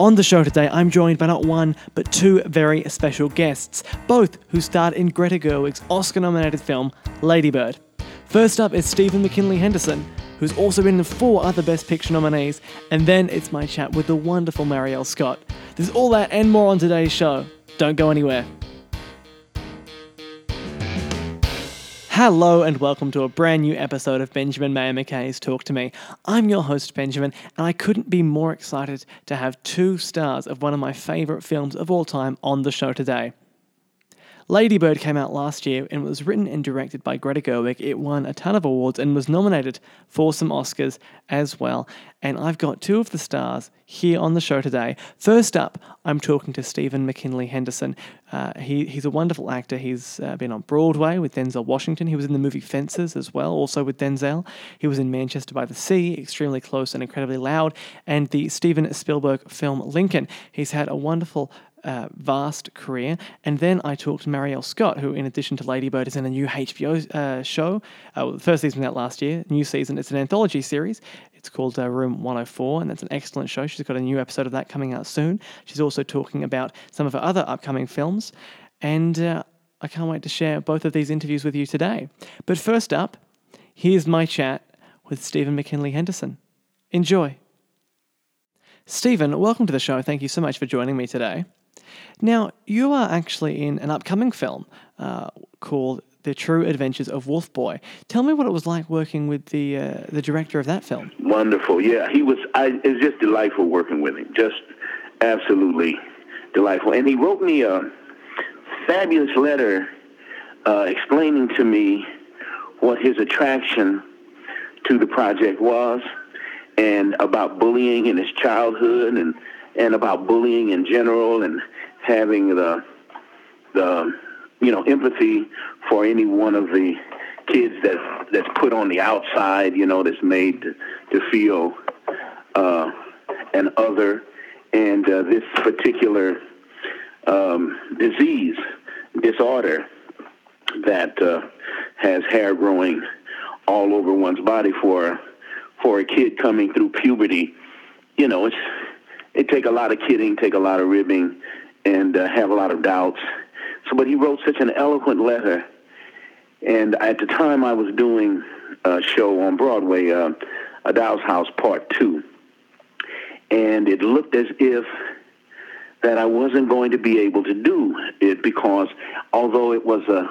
On the show today, I'm joined by not one, but two very special guests, both who starred in Greta Gerwig's Oscar nominated film, Ladybird. First up is Stephen McKinley Henderson, who's also been in four other Best Picture nominees, and then it's my chat with the wonderful Marielle Scott. There's all that and more on today's show. Don't go anywhere. Hello and welcome to a brand new episode of Benjamin Maio Mackay's Talk to Me. I'm your host, Benjamin, and I couldn't be more excited to have two stars of one of my favourite films of all time on the show today. Ladybird came out last year and was written and directed by Greta Gerwig. It won a ton of awards and was nominated for some Oscars as well. And I've got two of the stars here on the show today. First up, I'm talking to Stephen McKinley Henderson. Uh, he, he's a wonderful actor. He's uh, been on Broadway with Denzel Washington. He was in the movie Fences as well, also with Denzel. He was in Manchester by the Sea, Extremely Close and Incredibly Loud, and the Steven Spielberg film Lincoln. He's had a wonderful uh, vast career. And then I talked to Marielle Scott, who, in addition to Ladybird, is in a new HBO uh, show. Uh, the first season out last year, new season. It's an anthology series. It's called uh, Room 104, and that's an excellent show. She's got a new episode of that coming out soon. She's also talking about some of her other upcoming films. And uh, I can't wait to share both of these interviews with you today. But first up, here's my chat with Stephen McKinley Henderson. Enjoy. Stephen, welcome to the show. Thank you so much for joining me today. Now, you are actually in an upcoming film uh, called The True Adventures of Wolf Boy. Tell me what it was like working with the uh, the director of that film. Wonderful, yeah. He was. I, it's just delightful working with him. Just absolutely delightful. And he wrote me a fabulous letter uh, explaining to me what his attraction to the project was, and about bullying in his childhood, and and about bullying in general, and having the the you know empathy for any one of the kids that that's put on the outside, you know, that's made to, to feel uh, an other, and uh, this particular um, disease disorder that uh, has hair growing all over one's body for for a kid coming through puberty. You know, it's it take a lot of kidding, take a lot of ribbing, and uh, have a lot of doubts. So, but he wrote such an eloquent letter. And at the time, I was doing a show on Broadway, uh, A Doll's House Part Two, and it looked as if that I wasn't going to be able to do it because although it was a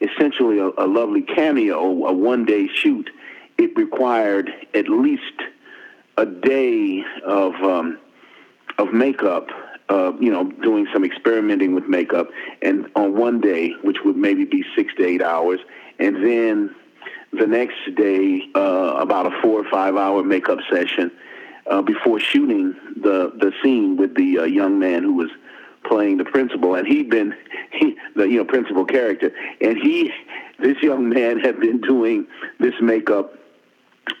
essentially a, a lovely cameo, a one-day shoot, it required at least a day of um, of makeup uh, you know, doing some experimenting with makeup, and on one day, which would maybe be six to eight hours, and then the next day, uh, about a four or five hour makeup session uh, before shooting the the scene with the uh, young man who was playing the principal, and he'd been he, the you know principal character, and he this young man had been doing this makeup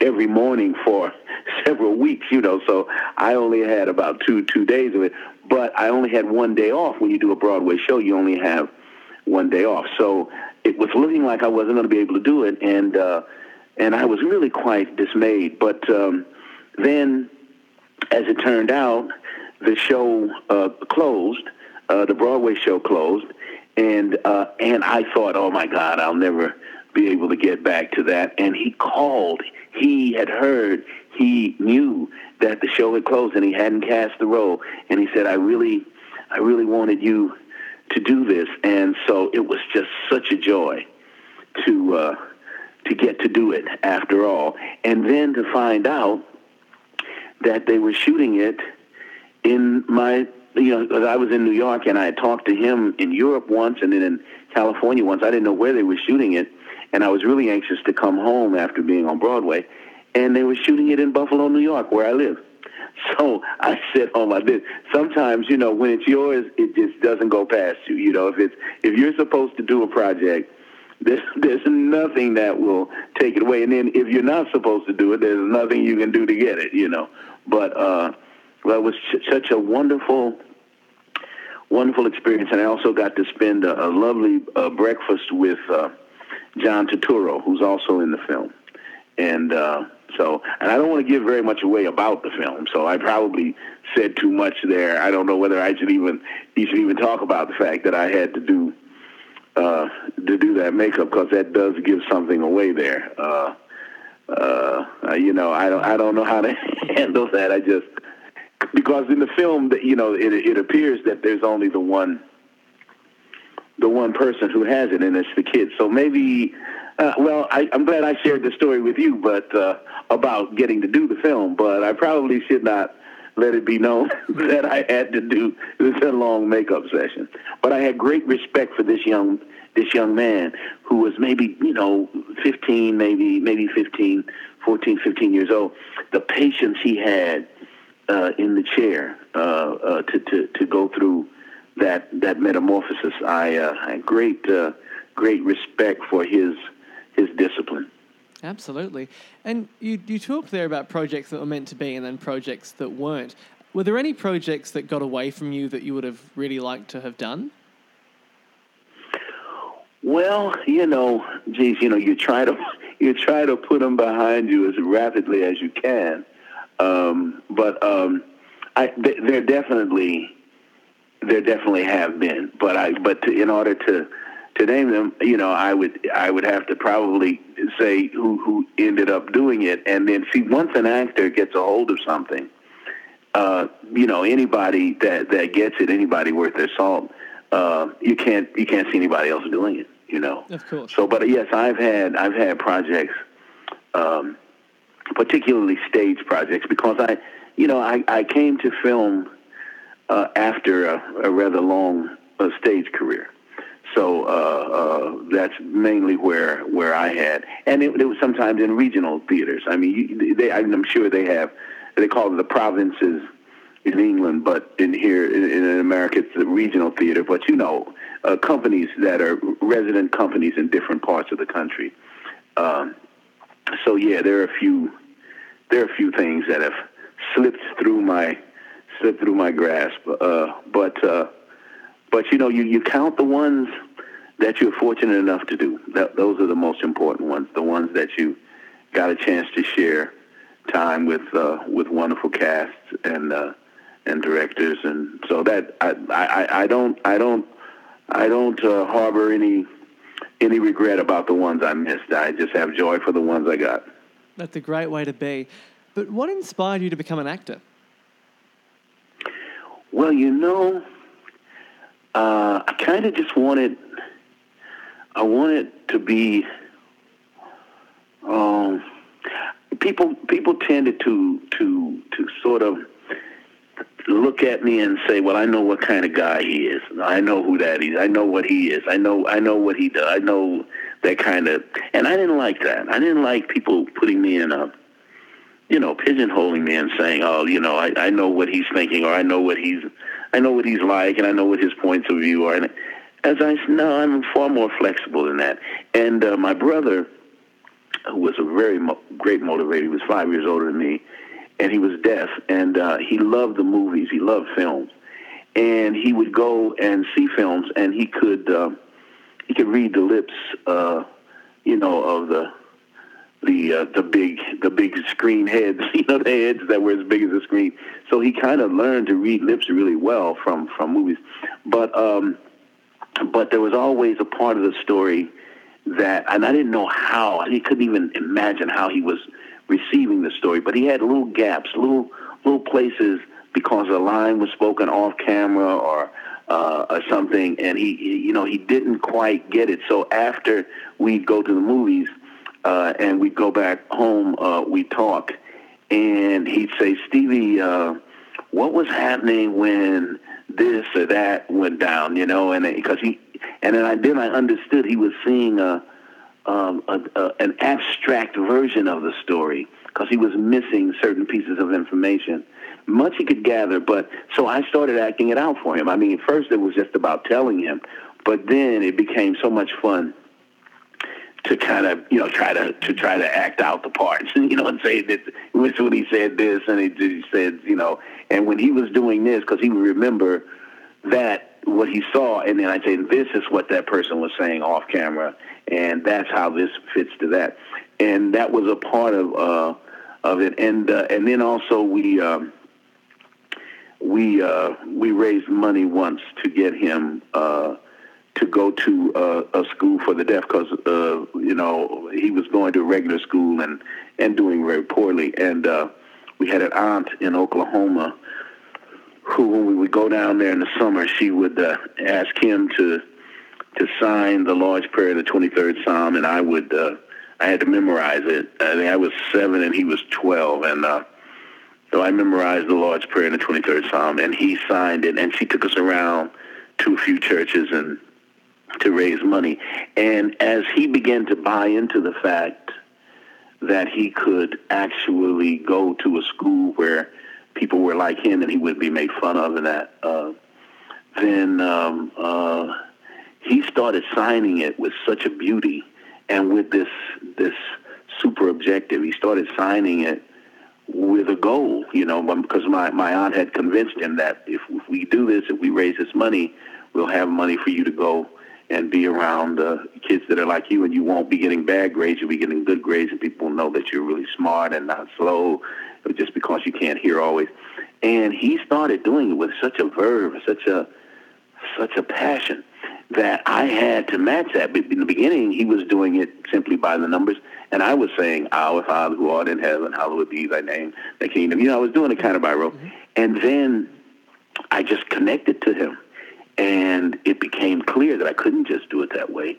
every morning for several weeks, you know. So I only had about two two days of it, but I only had one day off. When you do a Broadway show, you only have one day off. So it was looking like I wasn't going to be able to do it, and uh, and I was really quite dismayed. But um, then, as it turned out, the show uh, closed. Uh, the Broadway show closed, and uh, and I thought, oh my God, I'll never be able to get back to that. And he called. He had heard. He knew that the show had closed, and he hadn't cast the role. And he said, "I really, I really wanted you to do this." And so it was just such a joy to uh, to get to do it after all, and then to find out that they were shooting it in my you know, I was in New York and I had talked to him in Europe once and then in California once. I didn't know where they were shooting it and I was really anxious to come home after being on Broadway, and they were shooting it in Buffalo, New York, where I live. So I said, "Oh my goodness!" Sometimes, you know, when it's yours, it just doesn't go past you. You know, if it's if you're supposed to do a project, there's there's nothing that will take it away. And then if you're not supposed to do it, there's nothing you can do to get it. You know, but uh, well, it was ch- such a wonderful wonderful experience, and I also got to spend a, a lovely uh, breakfast with uh, John Turturro, who's also in the film. And uh, So, and I don't want to give very much away about the film. So I probably said too much there. I don't know whether I should even you should even talk about the fact that I had to do uh, to do that makeup because that does give something away there. Uh, uh, you know, I don't I don't know how to handle that. I just because in the film you know it it appears that there's only the one the one person who has it, and it's the kid. So maybe, uh, well, I, am glad I shared the story with you, but uh, about getting to do the film. But I probably should not let it be known that I had to do this long makeup session. But I had great respect for this young this young man who was maybe you know 15, maybe maybe 15, 14, 15 years old. The patience he had uh, in the chair uh, uh, to, to to go through that that metamorphosis. I uh, had great uh, great respect for his his discipline. Absolutely, and you you talked there about projects that were meant to be and then projects that weren't. Were there any projects that got away from you that you would have really liked to have done? Well, you know, geez, you know, you try to you try to put them behind you as rapidly as you can, um, but um, I, they're definitely there definitely have been, but I but to, in order to to name them, you know, I would I would have to probably say who who ended up doing it, and then see once an actor gets a hold of something, uh, you know, anybody that that gets it, anybody worth their salt, uh, you can't you can't see anybody else doing it, you know. Of course. So, but yes, I've had I've had projects, um, particularly stage projects, because I, you know, I I came to film uh, after a, a, rather long uh, stage career. So uh, uh, that's mainly where where I had, and it, it, was sometimes in regional theaters. I mean, they, I'm sure they have. They call it the provinces in England, but in here in, in America, it's the regional theater. But you know, uh, companies that are resident companies in different parts of the country. Um, so yeah, there are a few there are a few things that have slipped through my slip through my grasp. Uh, but uh, but you know, you, you count the ones that you're fortunate enough to do. That, those are the most important ones. The ones that you got a chance to share time with uh, with wonderful casts and uh, and directors, and so that I, I, I don't I don't I don't uh, harbor any any regret about the ones I missed. I just have joy for the ones I got. That's a great way to be. But what inspired you to become an actor? Well, you know, uh, I kind of just wanted, I wanted to be. Um, people people tended to to to sort of look at me and say, "Well, I know what kind of guy he is. I know who that is. I know what he is. I know I know what he does. I know that kind of." And I didn't like that. I didn't like people putting me in a you know, pigeonholing me and saying, "Oh, you know, I, I know what he's thinking, or I know what he's, I know what he's like, and I know what his points of view are." And as I said, no, I'm far more flexible than that. And uh, my brother, who was a very mo- great motivator, he was five years older than me, and he was deaf, and uh, he loved the movies, he loved films, and he would go and see films, and he could, uh, he could read the lips, uh, you know, of the the uh, the big the big screen heads, you know, the heads that were as big as the screen. So he kind of learned to read lips really well from from movies, but um, but there was always a part of the story that, and I didn't know how. He couldn't even imagine how he was receiving the story, but he had little gaps, little little places because a line was spoken off camera or uh, or something, and he, you know, he didn't quite get it. So after we'd go to the movies uh, and we'd go back home, uh, we'd talk, and he'd say, Stevie, uh, what was happening when this or that went down, you know, and because he, and then I then I understood he was seeing a, um, a, a an abstract version of the story because he was missing certain pieces of information. Much he could gather, but so I started acting it out for him. I mean, at first it was just about telling him, but then it became so much fun to kind of you know try to to try to act out the parts you know and say that this when he said this and he, he said you know and when he was doing this because he would remember that what he saw and then I'd say this is what that person was saying off camera and that's how this fits to that. And that was a part of uh, of it, and uh, and then also we um, we uh, we raised money once to get him uh, to go to uh, a school for the deaf because uh, you know he was going to a regular school and and doing very poorly, and uh, we had an aunt in Oklahoma who, when we would go down there in the summer, she would uh, ask him to to sign the Lord's Prayer, the 23rd Psalm, and I would uh, I had to memorize it. I think I was seven and he was 12, and uh, so I memorized the Lord's Prayer and the 23rd Psalm, and he signed it, and she took us around to a few churches and to raise money. And as he began to buy into the fact that he could actually go to a school where people were like him and he wouldn't be made fun of and that, uh, then um, uh, he started signing it with such a beauty and with this this super objective. He started signing it with a goal, you know, because my, my aunt had convinced him that if, if we do this, if we raise this money, we'll have money for you to go and be around uh, kids that are like you, and you won't be getting bad grades. You'll be getting good grades, and people will know that you're really smart and not slow, just because you can't hear always. And he started doing it with such a verve, such a such a passion that I had to match that. But in the beginning, he was doing it simply by the numbers, and I was saying, "Our Father who art in heaven, hallowed be thy name, thy kingdom." You know, I was doing it kind of by rote, mm-hmm. and then I just connected to him, and it became clear that I couldn't just do it that way,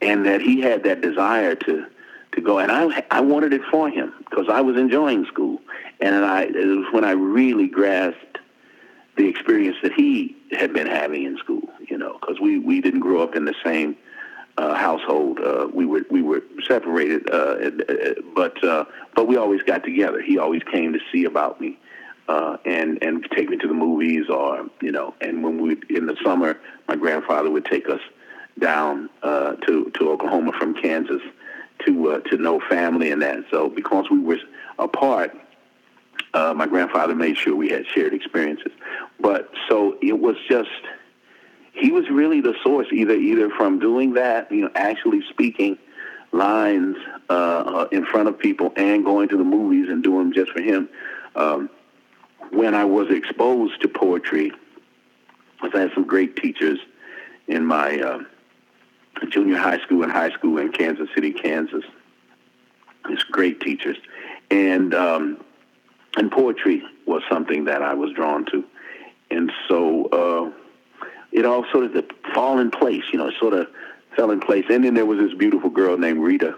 and that he had that desire to to go, and I I wanted it for him because I was enjoying school, and I it was when I really grasped the experience that he had been having in school, you know, because we, we didn't grow up in the same uh, household. Uh, we were we were separated, uh, uh but uh, but we always got together. He always came to see about me, uh, and and take me to the movies, or you know. And when we in the summer, my grandfather would take us down to to Oklahoma from Kansas to to know family and that. So because we were apart, uh, my grandfather made sure we had shared experiences. But so it was just he was really the source, either either from doing that, you know, actually speaking lines uh, uh, in front of people and going to the movies and doing them just for him. Um, when I was exposed to poetry, I had some great teachers in my uh, junior high school and high school in Kansas City, Kansas. These great teachers, and um, and poetry was something that I was drawn to, and so uh, it all sort of fall in place. You know, it sort of fell in place. And then there was this beautiful girl named Rita,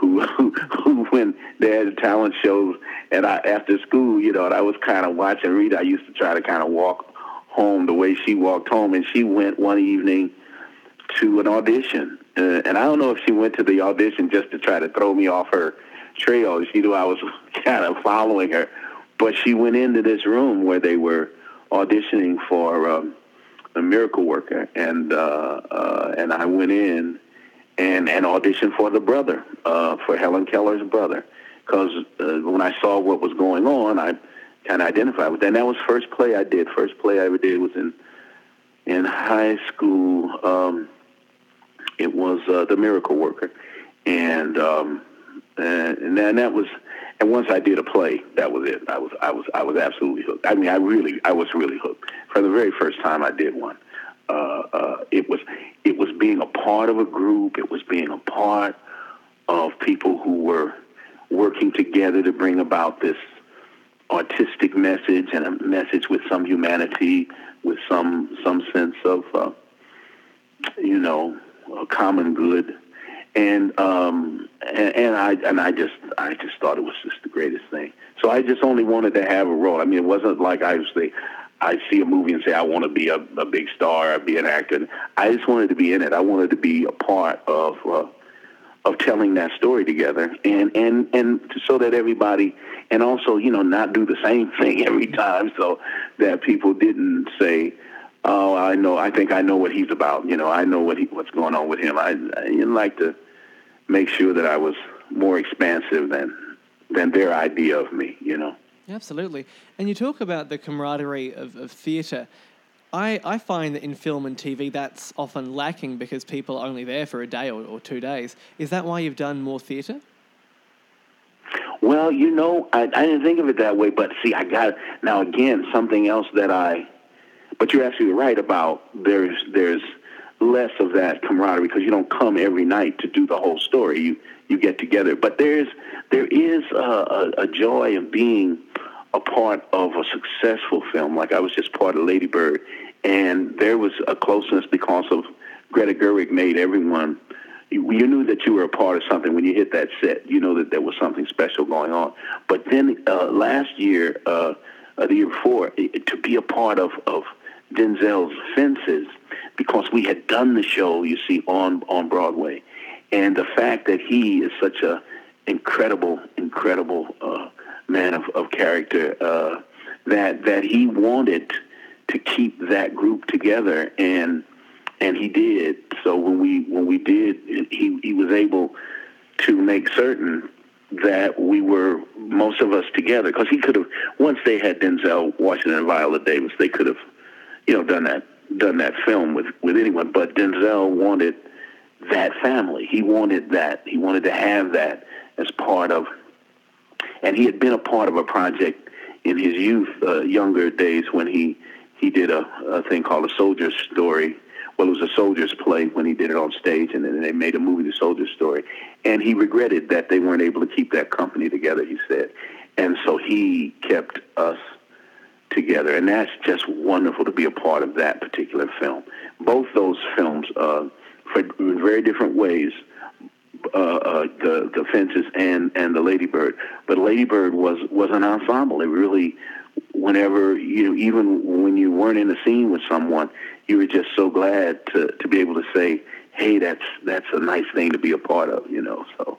who who, when they had talent shows, and I after school, you know, and I was kind of watching Rita. I used to try to kind of walk home the way she walked home, and she went one evening to an audition, uh, and I don't know if she went to the audition just to try to throw me off her trail. She knew I was kind of following her, but she went into this room where they were auditioning for um, a miracle worker, and uh, uh, and I went in and and auditioned for the brother, uh, for Helen Keller's brother, because uh, when I saw what was going on, I kind of identified with that. And that was first play I did. First play I ever did was in in high school. Um, it was uh, the Miracle Worker, and um, and, and that was and once I did a play, that was it. I was I was I was absolutely hooked. I mean, I really I was really hooked from the very first time I did one. Uh, uh, it was it was being a part of a group. It was being a part of people who were working together to bring about this artistic message and a message with some humanity, with some some sense of uh, you know a common good and um and, and I and I just I just thought it was just the greatest thing. So I just only wanted to have a role. I mean, it wasn't like I was the I see a movie and say I want to be a, a big star, be an actor. I just wanted to be in it. I wanted to be a part of uh, of telling that story together, and and and so that everybody, and also you know not do the same thing every time, so that people didn't say, oh, I know, I think I know what he's about. You know, I know what he, what's going on with him. I, I like to make sure that I was more expansive than than their idea of me. You know. Absolutely. And you talk about the camaraderie of, of theatre. I, I find that in film and TV that's often lacking because people are only there for a day or, or two days. Is that why you've done more theatre? Well, you know, I, I didn't think of it that way, but see, I got now again something else that I. But you're absolutely right about there's there's less of that camaraderie because you don't come every night to do the whole story. You you get together, but there's there is a, a, a joy of being a part of a successful film. Like I was just part of Lady Bird, and there was a closeness because of Greta Gerwig made everyone. You, you knew that you were a part of something when you hit that set. You know that there was something special going on. But then uh, last year, uh, uh, the year before, it, to be a part of of Denzel's Fences, because we had done the show, you see, on on Broadway, and the fact that he is such a incredible, incredible uh, man of, of character uh, that that he wanted to keep that group together and and he did. So when we when we did he he was able to make certain that we were most of us together. Because he could have once they had Denzel Washington and Viola Davis they could have you know done that done that film with with anyone. But Denzel wanted that family. He wanted that he wanted to have that as part of and he had been a part of a project in his youth, uh, younger days, when he he did a, a thing called a soldier's story. Well, it was a soldier's play when he did it on stage, and then they made a movie, The Soldier's Story. And he regretted that they weren't able to keep that company together. He said, and so he kept us together, and that's just wonderful to be a part of that particular film. Both those films, uh, for in very different ways, uh, uh, the the fences and and the ladybird. But ladybird was was an ensemble. It really, whenever you even when you weren't in the scene with someone, you were just so glad to to be able to say, "Hey, that's that's a nice thing to be a part of," you know. So.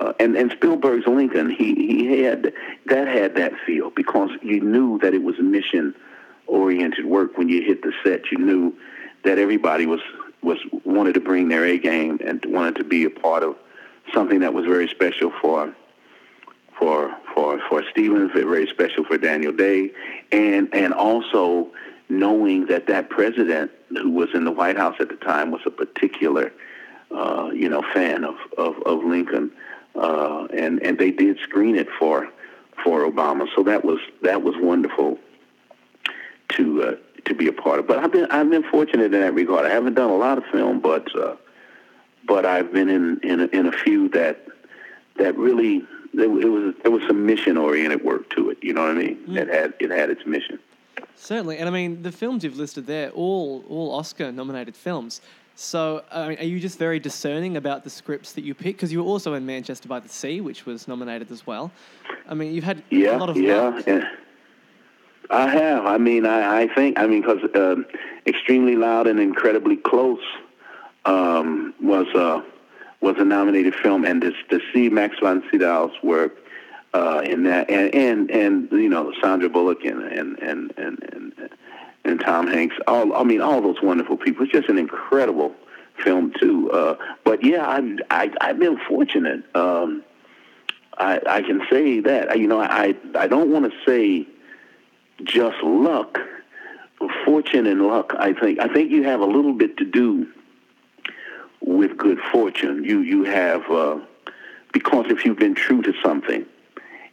Uh, and and Spielberg's Lincoln, he he had that had that feel because you knew that it was mission oriented work. When you hit the set, you knew that everybody was was wanted to bring their A game and wanted to be a part of something that was very special for for for for Stevens, very special for Daniel Day, and and also knowing that that president who was in the White House at the time was a particular uh, you know fan of of, of Lincoln, uh, and and they did screen it for for Obama, so that was that was wonderful to uh, to be a part of. But I've been I've been fortunate in that regard. I haven't done a lot of film, but uh, but I've been in in a, in a few that that really it was there was some mission oriented work to it. You know what I mean? Mm. It had it had its mission. Certainly, and I mean the films you've listed there, all all Oscar nominated films. So, I mean, are you just very discerning about the scripts that you pick? Because you were also in Manchester by the Sea, which was nominated as well. I mean, you've had yeah, a lot of yeah, yeah. I have. I mean, I, I think. I mean, because um, extremely loud and incredibly close um, was uh, was a nominated film, and to, to see Max von Sydow's work uh, in that, and, and and you know Sandra Bullock and and and and and, and Tom Hanks. All I mean, all those wonderful people. It's just an incredible film too. Uh, but yeah, I, I I've been fortunate. Um, I I can say that. You know, I I don't want to say just luck, fortune and luck. I think I think you have a little bit to do with good fortune. You you have uh, because if you've been true to something,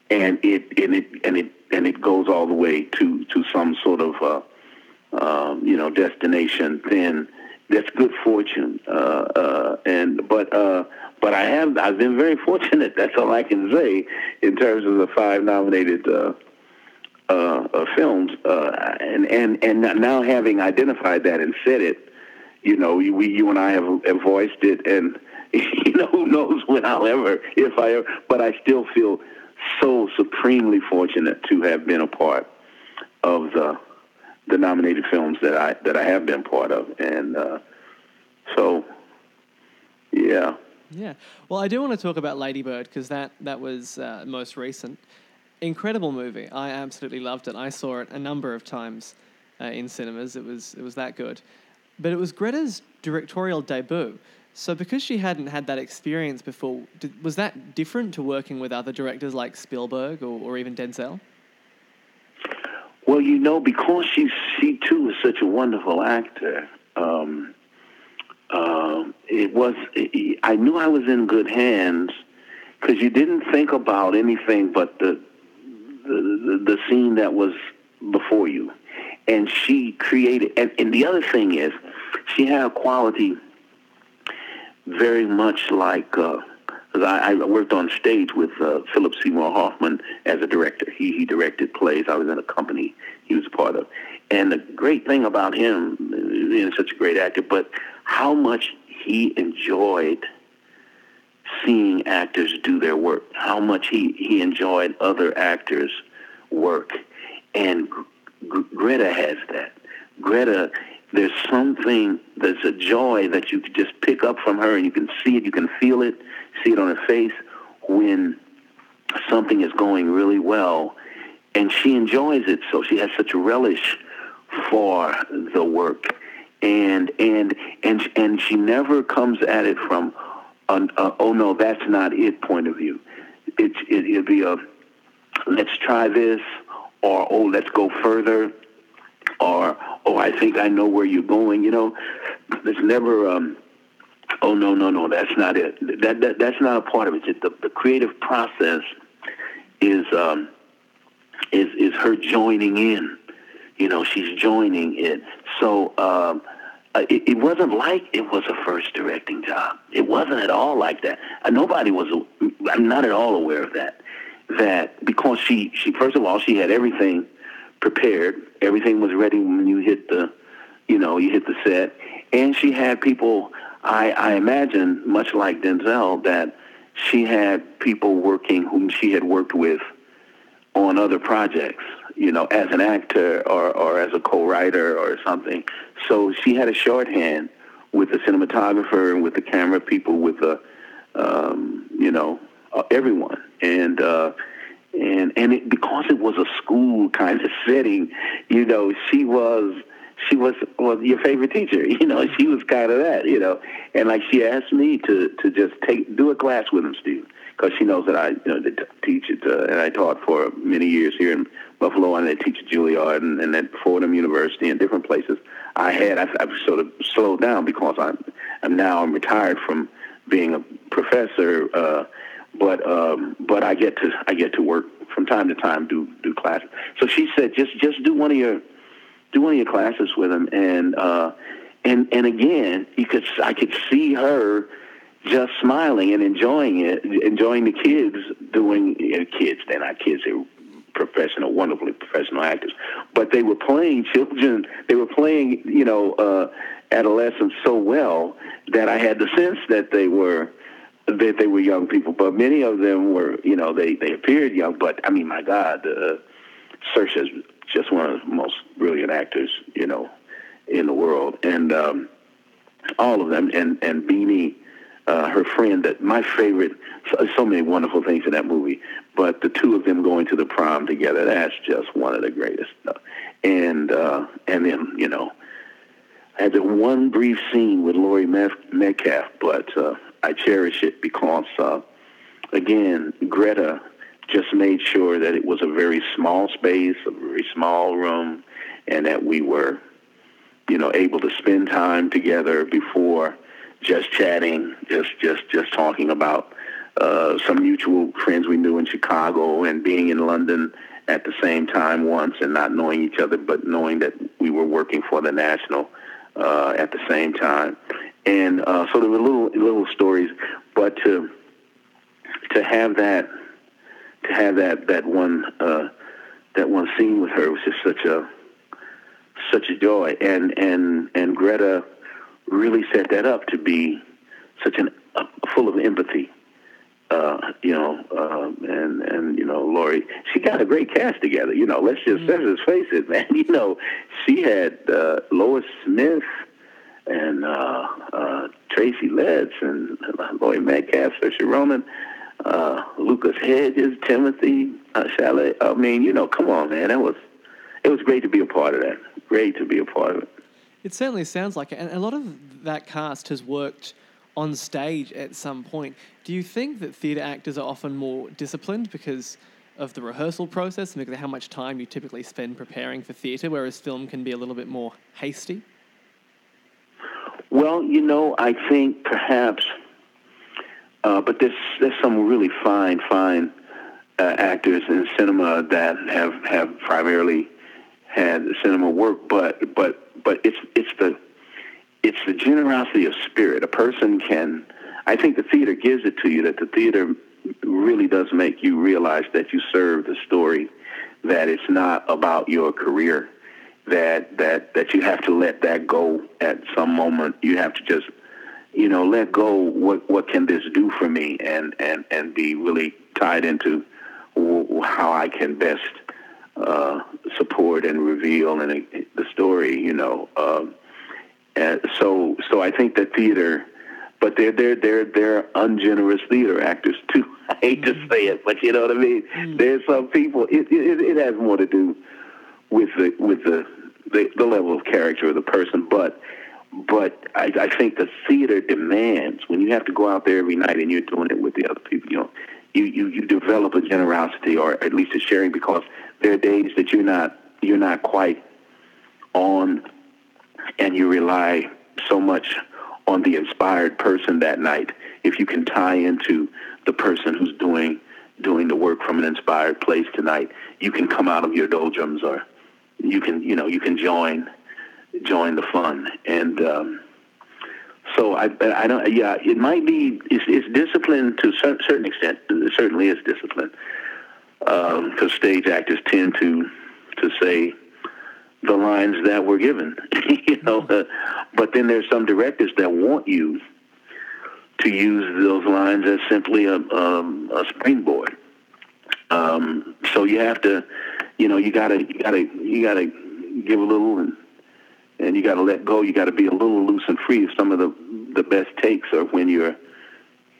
and it and it and it and it goes all the way to to some sort of uh, um, you know destination, then that's good fortune. Uh, uh, and but uh, but I have I've been very fortunate. That's all I can say in terms of the five nominated uh, uh, films, uh, and and and now having identified that and said it, you know, we you and I have, have voiced it, and you know, who knows when I'll ever, if I ever, but I still feel so supremely fortunate to have been a part of the the nominated films that I that I have been part of, and uh, so yeah. Yeah. Well, I do want to talk about Ladybird because that that was uh, most recent incredible movie. I absolutely loved it. I saw it a number of times uh, in cinemas. It was it was that good. But it was Greta's directorial debut. So because she hadn't had that experience before, did, was that different to working with other directors like Spielberg or, or even Denzel? Well, you know, because she she too is such a wonderful actor. Um, uh, it was it, I knew I was in good hands because you didn't think about anything but the, the scene that was before you, and she created. And, and the other thing is, she had a quality very much like. Uh, I, I worked on stage with uh, Philip Seymour Hoffman as a director. He he directed plays. I was in a company he was part of, and the great thing about him, being such a great actor, but how much he enjoyed seeing actors do their work, how much he, he enjoyed other actors' work. And Greta has that. Greta, there's something, there's a joy that you can just pick up from her and you can see it, you can feel it, see it on her face when something is going really well. And she enjoys it, so she has such a relish for the work. And and and and she never comes at it from an uh, oh no, that's not it point of view. It, it it'll be a let's try this, or oh let's go further, or oh I think I know where you're going. You know, there's never um, oh no no no that's not it. That, that that's not a part of it. The, the creative process is um, is is her joining in. You know, she's joining it. So. Um, uh, it, it, wasn't like it was a first directing job. It wasn't at all like that. Uh, nobody was. I'm not at all aware of that. That because she, she first of all, she had everything prepared. Everything was ready when you hit the, you know, you hit the set, and she had people. I, I imagine, much like Denzel, that she had people working whom she had worked with on other projects you know, as an actor or, or as a co-writer or something. So she had a shorthand with the cinematographer and with the camera people, with the, um, you know, uh, everyone. And, uh, and, and it, because it was a school kind of setting, you know, she was, she was was your favorite teacher. You know, she was kind of that. You know, and like she asked me to to just take do a class with him, Steve because she knows that I you know teach it, uh, and I taught for many years here in Buffalo, and I teach at Juilliard and, and at Fordham University and different places. I had I've, I've sort of slowed down because I'm I'm now I'm retired from being a professor, uh, but um, but I get to I get to work from time to time do do classes. So she said just just do one of your do one of your classes with him, and uh, and and again you could I could see her just smiling and enjoying it, enjoying the kids doing you know, kids. They're not kids; they're professional, wonderfully professional actors. But they were playing children. They were playing, you know, uh, adolescents so well that I had the sense that they were that they were young people. But many of them were, you know, they they appeared young. But I mean, my God, uh, Saoirse is just one of the most brilliant actors, you know, in the world, and um, all of them, and and Beanie uh, her friend that my favorite so, so, many wonderful things in that movie but the two of them going to the prom together that's just one of the greatest and uh, and then you know I had the one brief scene with Laurie Metcalf but uh, I cherish it because uh, again Greta just made sure that it was a very small space a very small room and that we were you know able to spend time together before just chatting, just just just talking about uh, some mutual friends we knew in Chicago and being in London at the same time once and not knowing each other, but knowing that we were working for the National uh, at the same time. And uh, so there were little little stories, but to to have that to have that that one uh, that one scene with her was just such a such a joy. And and and Greta really set that up to be such an uh, full of empathy. Uh, you know, uh, and and you know, Laurie, she got a great cast together. You know, let's just mm-hmm. let's face it, man. You know, she had uh, Lois Smith and uh, uh, Tracy Letts and uh, Laurie Metcalf, Saoirse Ronan, uh, Lucas Hedges, Timothée uh, Chalamet. I mean, you know, come on, man. That was it was great to be a part of that. Great to be a part of it. It certainly sounds like it. And a lot of that cast has worked on stage at some point. Do you think that theatre actors are often more disciplined because of the rehearsal process and because of how much time you typically spend preparing for theatre, whereas film can be a little bit more hasty? Well, you know, I think perhaps Uh, but there's there's some really fine, fine uh, actors in cinema that have have primarily had cinema work, but but but it's it's the it's the generosity of spirit. A person can, I think, the theater gives it to you. That the theater really does make you realize that you serve the story. That it's not about your career. That that that you have to let that go at some moment. You have to just you know, let go. What what can this do for me? And and and be really tied into how I can best uh, support and reveal and uh, the story. You know, um, and so so I think that theater, but they're they're they're they're ungenerous theater actors too. I hate mm-hmm. to say it, but you know what I mean. Mm-hmm. There's some people. It, it it has more to do with the with the the, the level of character of the person, but but I, I think the theater demands when you have to go out there every night and you're doing it with the other people. You know, you you, you develop a generosity or at least a sharing because there are days that you're not you're not quite on, and you rely so much on the inspired person that night. If you can tie into the person who's doing doing the work from an inspired place tonight, you can come out of your doldrums or you can you know you can join join the fun. And um, so I, I don't. Yeah, it might be. It's, it's discipline to a certain extent. It certainly is discipline because um, stage actors tend to to say the lines that were given. you know, uh, but then there's some directors that want you to use those lines as simply a, um, a springboard. Um, so you have to, you know, you gotta, you gotta, you gotta give a little and and you got to let go. You got to be a little loose and free. Some of the the best takes are when you're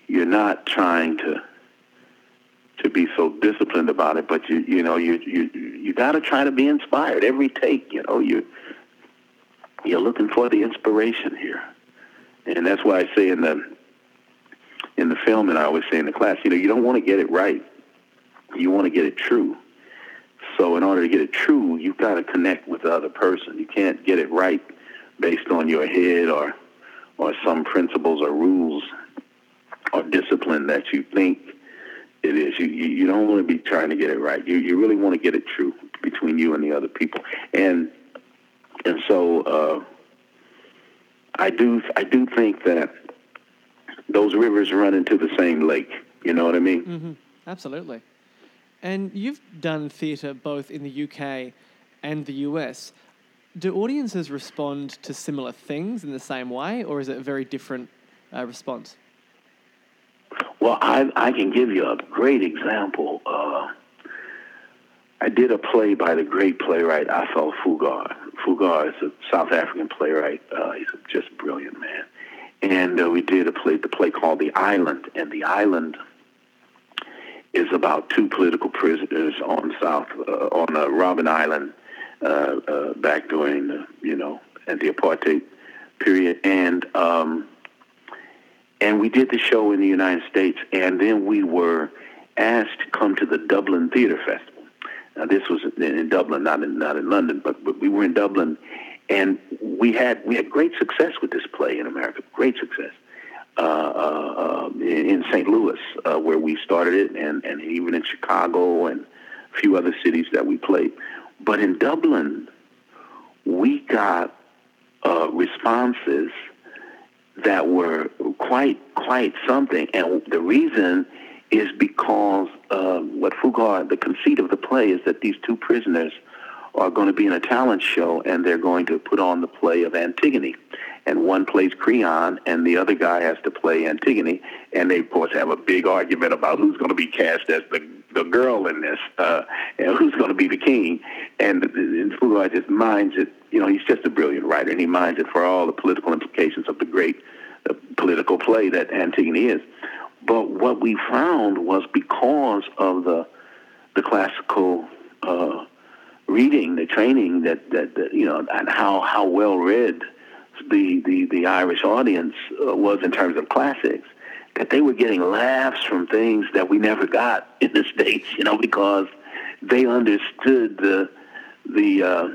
you're not trying to to be so disciplined about it, but you you know you you you got to try to be inspired every take. You know you you're looking for the inspiration here, and that's why I say in the in the film, and I always say in the class, you know, you don't want to get it right. You want to get it true. So in order to get it true, you've got to connect with the other person. You can't get it right based on your head or or some principles or rules or discipline that you think it is. You you don't want to be trying to get it right. You you really want to get it true between you and the other people. And and so uh, I do I do think that those rivers run into the same lake. You know what I mean? Mm-hmm. Absolutely. And you've done theatre both in the UK and the US. Do audiences respond to similar things in the same way, or is it a very different uh, response? Well, I, I can give you a great example. Uh, I did a play by the great playwright Athol Fugard. Fugard is a South African playwright. Uh, he's just a brilliant man. And uh, we did a play, the play called The Island. And The Island is about two political prisoners on South uh, on uh, Robben Island uh, uh, back during the you know the apartheid period, and um, and we did the show in the United States, and then we were asked to come to the Dublin Theatre Festival. Now this was in Dublin, not in not in London, but, but we were in Dublin, and we had we had great success with this play in America, great success. Uh, uh, um, in St. Louis, uh, where we started it, and, and even in Chicago and a few other cities that we played. But in Dublin, we got uh, responses that were quite quite something, and the reason is because what Fugard, the conceit of the play is that these two prisoners are going to be in a talent show, and they're going to put on the play of Antigone. And one plays Creon, and the other guy has to play Antigone, and they of course have a big argument about who's going to be cast as the the girl in this, uh, and who's going to be the king. And, Fugard just minds it. You know, he's just a brilliant writer, and he minds it for all the political implications of the great uh, political play that Antigone is. But what we found was because of the the classical uh, reading, the training that, that, that you know, and how how well read the, the, the Irish audience uh, was in terms of classics, that they were getting laughs from things that we never got in the States, you know, because they understood the, the, uh,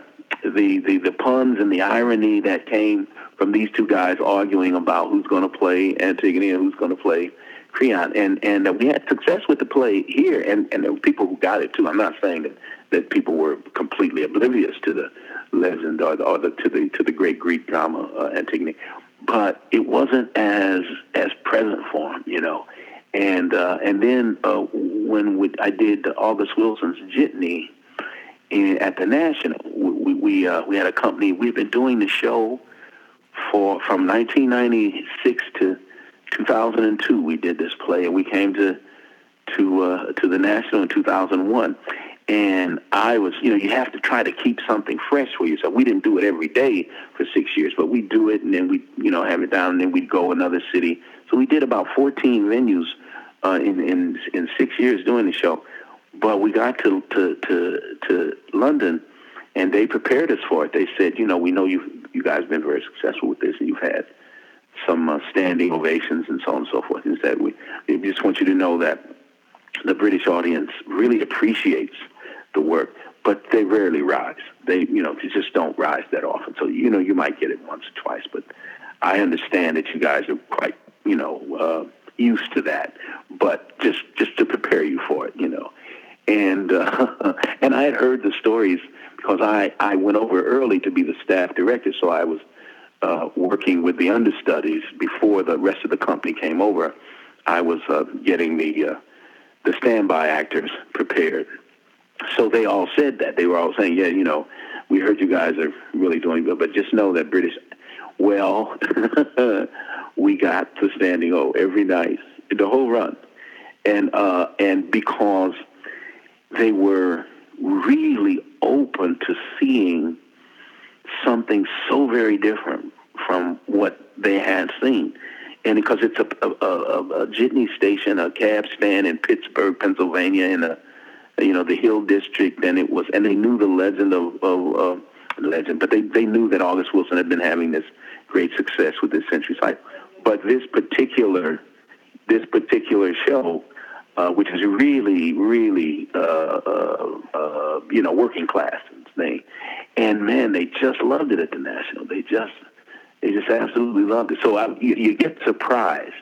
the, the, the puns and the irony that came from these two guys arguing about who's going to play Antigone and who's going to play Creon, and and uh, we had success with the play here, and and there were people who got it too. I'm not saying that that people were completely oblivious to the legend or the, or the to the to the great Greek drama uh, Antigone, but it wasn't as as present for them, you know. And uh, and then uh, when we, I did August Wilson's Jitney in, at the National, we we, uh, we had a company. We've been doing the show for from 1996 to 2002 we did this play, and we came to to uh, to the National in 2001. And I was, you know, you have to try to keep something fresh for yourself. We didn't do it every day for six years, but we do it, and then we, you know, have it down, and then we'd go another city. So we did about 14 venues uh, in in in six years doing the show. But we got to to to to London, and they prepared us for it. They said, you know, we know you you guys have been very successful with this, and you've had some uh, standing ovations and so on and so forth. And said, we, we just want you to know that the British audience really appreciates the work, but they rarely rise. They, you know, they just don't rise that often. So, you know, you might get it once or twice, but I understand that you guys are quite, you know, uh, used to that. But just, just to prepare you for it, you know. And uh, and I had heard the stories because I, I went over early to be the staff director, so I was uh, working with the understudies before the rest of the company came over. I was uh, getting the uh, the standby actors prepared. So they all said that they were all saying, "Yeah, you know, we heard you guys are really doing good, but just know that British." Well, we got the standing O every night, the whole run, and uh, and because they were really open to seeing something so very different from what they had seen. And because it's a, a, a, a jitney station, a cab stand in Pittsburgh, Pennsylvania, in a you know the Hill District, and it was, and they knew the legend of, of uh, legend, but they they knew that August Wilson had been having this great success with this Century Cycle. But this particular this particular show, uh, which is really really uh, uh, uh you know working class thing, and man, they just loved it at the National. They just they just absolutely loved it. So I, you, you get surprised,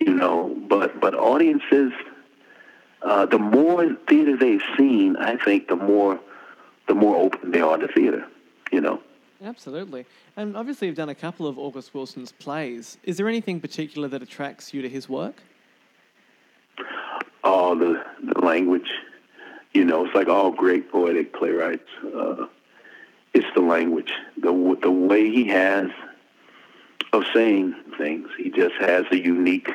you know. But but audiences, uh, the more theater they've seen, I think the more the more open they are to theater. You know. Absolutely. And obviously, you've done a couple of August Wilson's plays. Is there anything particular that attracts you to his work? Oh, the, the language. You know, it's like all great poetic playwrights. Uh, it's the language, the the way he has of saying things. He just has a unique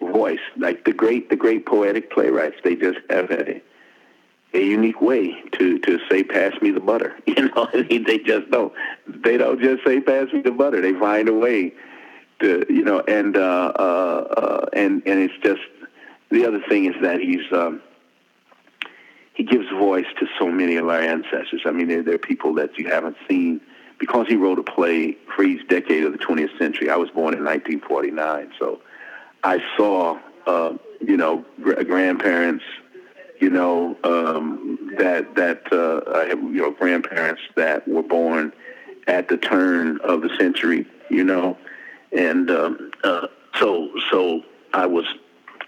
voice. Like the great the great poetic playwrights, they just have a a unique way to to say pass me the butter. You know, I mean, they just don't they don't just say pass me the butter. They find a way to you know and uh, uh, uh, and and it's just the other thing is that he's um, he gives voice to so many of our ancestors. I mean, there, are people that you haven't seen because he wrote a play for decade of the 20th century. I was born in 1949, so I saw, uh, you know, gr- grandparents, you know, um, that that uh, I have, you know, grandparents that were born at the turn of the century, you know, and um, uh, so so I was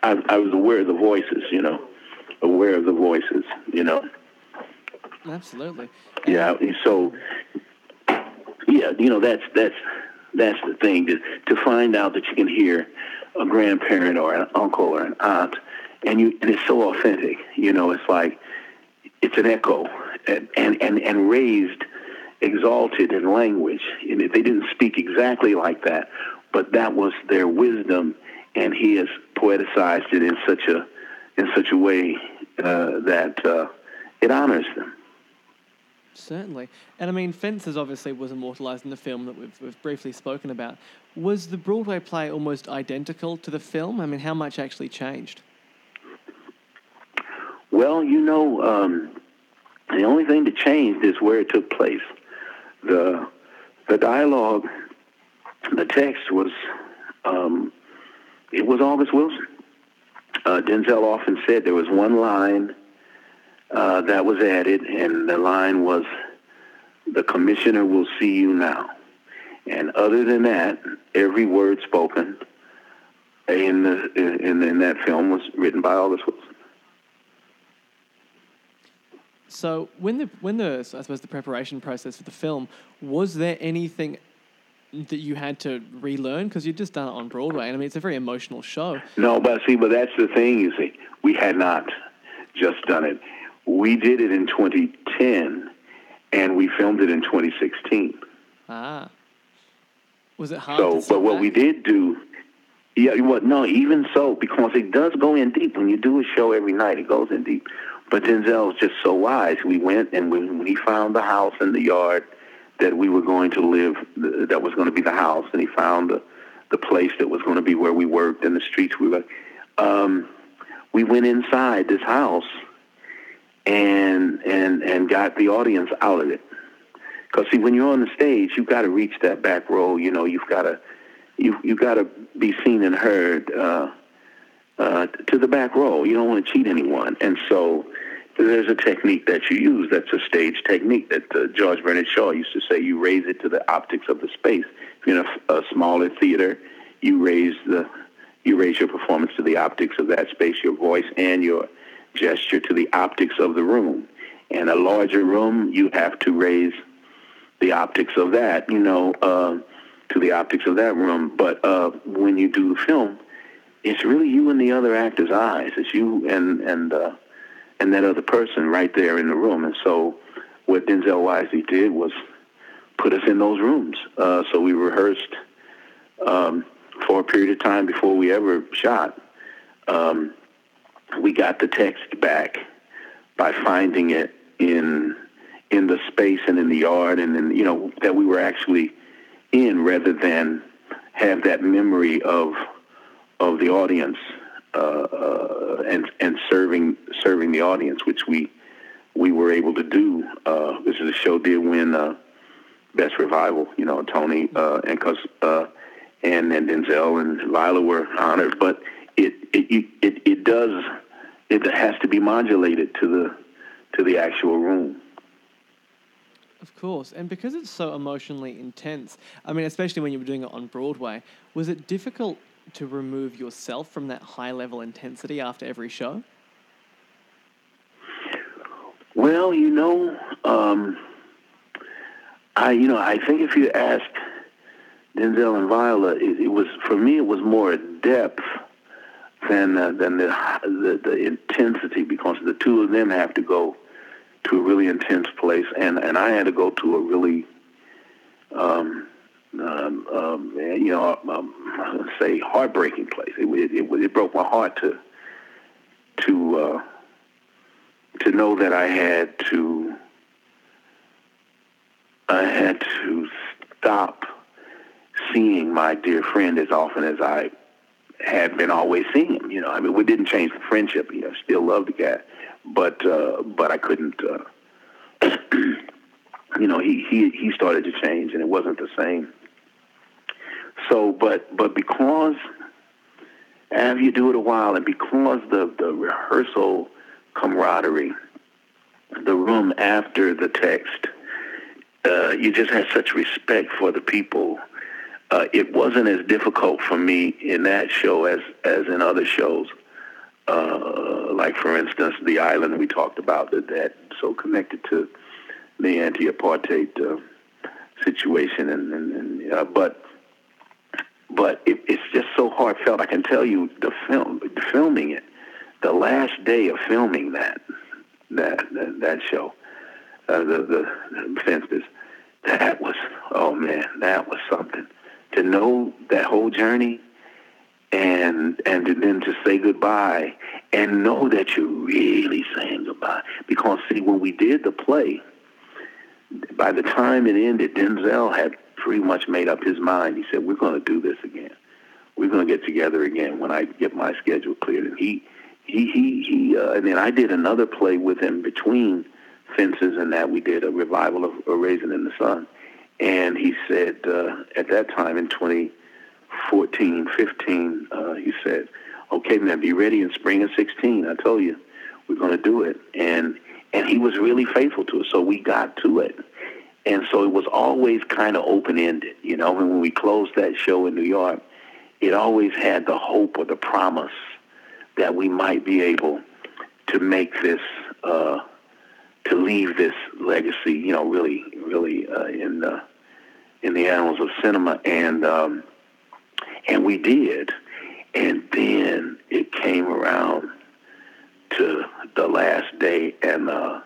I, I was aware of the voices, you know, aware of the voices, you know. Absolutely. Yeah. So yeah, you know that's that's that's the thing to to find out that you can hear a grandparent or an uncle or an aunt, and you and it's so authentic. You know, it's like it's an echo and and and, and raised, exalted in language. And they didn't speak exactly like that, but that was their wisdom, and he has poeticized it in such a in such a way uh, that uh, it honors them. Certainly. And I mean, Fences obviously was immortalised in the film that we've, we've briefly spoken about. Was the Broadway play almost identical to the film? I mean, how much actually changed? Well, you know, um, the only thing that changed is where it took place. The, the dialogue, the text was, um, it was August Wilson. Uh, Denzel often said there was one line uh, that was added, and the line was, "The commissioner will see you now." And other than that, every word spoken in the in, in that film was written by August Wilson. So when the when the I suppose the preparation process for the film was there anything that you had to relearn because you'd just done it on Broadway and I mean it's a very emotional show. No, but see, but that's the thing. You see, we had not just done it. We did it in 2010, and we filmed it in 2016. Ah, was it hard? So, but what back? we did do, yeah, what? No, even so, because it does go in deep. When you do a show every night, it goes in deep. But Denzel is just so wise. We went and when, when he found the house in the yard that we were going to live, that was going to be the house, and he found the the place that was going to be where we worked and the streets we were. Um, we went inside this house and and and got the audience out of it. Because see, when you're on the stage, you've got to reach that back row. You know, you've got to you you got to be seen and heard uh, uh, to the back row. You don't want to cheat anyone, and so there's a technique that you use. That's a stage technique that uh, George Bernard Shaw used to say. You raise it to the optics of the space. If you're in a, a smaller theater, you raise the you raise your performance to the optics of that space, your voice and your gesture to the optics of the room. In a larger room, you have to raise the optics of that, you know, uh, to the optics of that room. But uh, when you do the film, it's really you and the other actor's eyes. It's you and and uh, and that other person right there in the room. And so, what Denzel Wisely did was put us in those rooms. Uh, so we rehearsed um, for a period of time before we ever shot. Um, we got the text back by finding it in in the space and in the yard and in you know that we were actually in rather than have that memory of of the audience uh, uh, and and serving serving the audience, which we we were able to do. Uh, this is a show did win uh, best revival, you know, Tony uh, and cause uh, and and Denzel and Viola were honored, but it it it, it does it has to be modulated to the to the actual room. Of course, and because it's so emotionally intense, I mean, especially when you were doing it on Broadway, was it difficult to remove yourself from that high level intensity after every show? Well, you know, um, I you know I think if you asked Denzel and Viola, it, it was for me it was more depth than uh, than the, the the intensity because the two of them have to go to a really intense place, and and I had to go to a really um, um, um, you know um, say heartbreaking place. It, it, it, it broke my heart to to uh, to know that I had to I had to stop seeing my dear friend as often as I had been always seeing him. You know, I mean, we didn't change the friendship. You know, still love the guy, but uh, but I couldn't. Uh, you know, he he he started to change, and it wasn't the same. So, but but because after you do it a while, and because the the rehearsal camaraderie, the room after the text, uh, you just had such respect for the people uh, it wasn't as difficult for me in that show as as in other shows. Uh, like for instance, the island we talked about that that so connected to the anti-apartheid uh, situation, and, and, and but but it, it's just so heartfelt. I can tell you the film, filming it, the last day of filming that that that, that show, uh, the the, the fences, that was oh man, that was something to know that whole journey and and then to say goodbye and know that you're really saying goodbye. Because see, when we did the play, by the time it ended, Denzel had pretty much made up his mind. He said, "We're going to do this again. We're going to get together again when I get my schedule cleared." And he he he he. Uh, and then I did another play with him between fences and that we did a revival of a Raisin in the Sun and he said uh, at that time in 2014, 15, uh, he said, okay, man, be ready in spring of 16. I told you we're going to do it. And, and he was really faithful to us. So we got to it. And so it was always kind of open-ended, you know, and when we closed that show in New York, it always had the hope or the promise that we might be able to make this, uh, to leave this legacy, you know, really, really uh, in the in the annals of cinema, and um, and we did, and then it came around to the last day, and uh,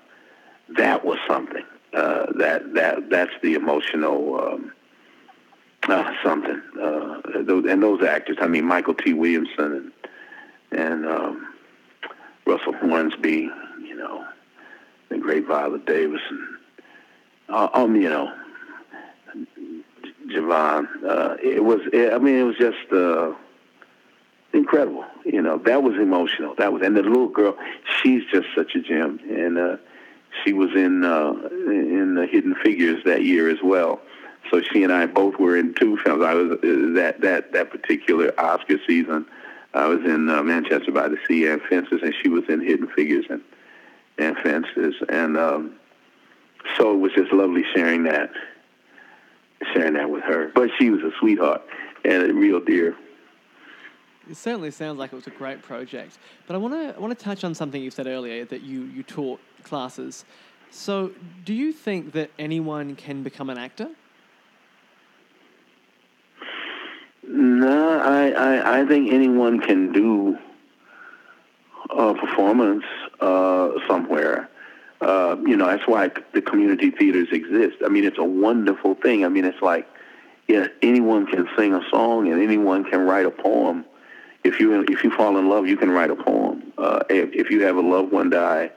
that was something. Uh, that that that's the emotional um, uh, something. Uh, and those actors, I mean, Mykelti Williamson and and um, Russell Hornsby, you know, the great Viola Davis, and uh, um, you know, Jovan. Uh, it was, it, I mean, it was just uh, incredible. You know, that was emotional. That was, and the little girl, she's just such a gem, and uh, she was in uh, in the Hidden Figures that year as well. So she and I both were in two films. I was uh, that that that particular Oscar season. I was in uh, Manchester by the Sea and Fences, and she was in Hidden Figures and and Fences, and um, so it was just lovely sharing that sharing that with her. But she was a sweetheart and a real dear. It certainly sounds like it was a great project. But I want to I want to touch on something you said earlier that you you taught classes. So, do you think that anyone can become an actor? No, I, I, I think anyone can do a performance uh, somewhere. Uh, you know, that's why the community theaters exist. I mean, it's a wonderful thing. I mean, it's like, yeah, anyone can sing a song and anyone can write a poem. If you if you fall in love, you can write a poem. Uh, if, if you have a loved one die,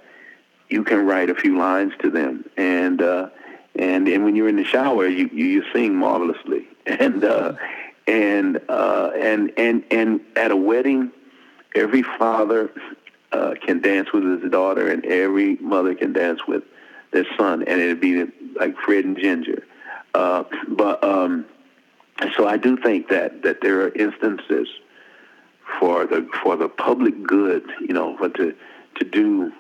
you can write a few lines to them. And uh, and and when you're in the shower, you you, you sing marvelously. And uh, and uh, and and and at a wedding, every father uh, can dance with his daughter, and every mother can dance with their son, and it'd be like Fred and Ginger. Uh, but um, so I do think that that there are instances for the for the public good, you know, for to to do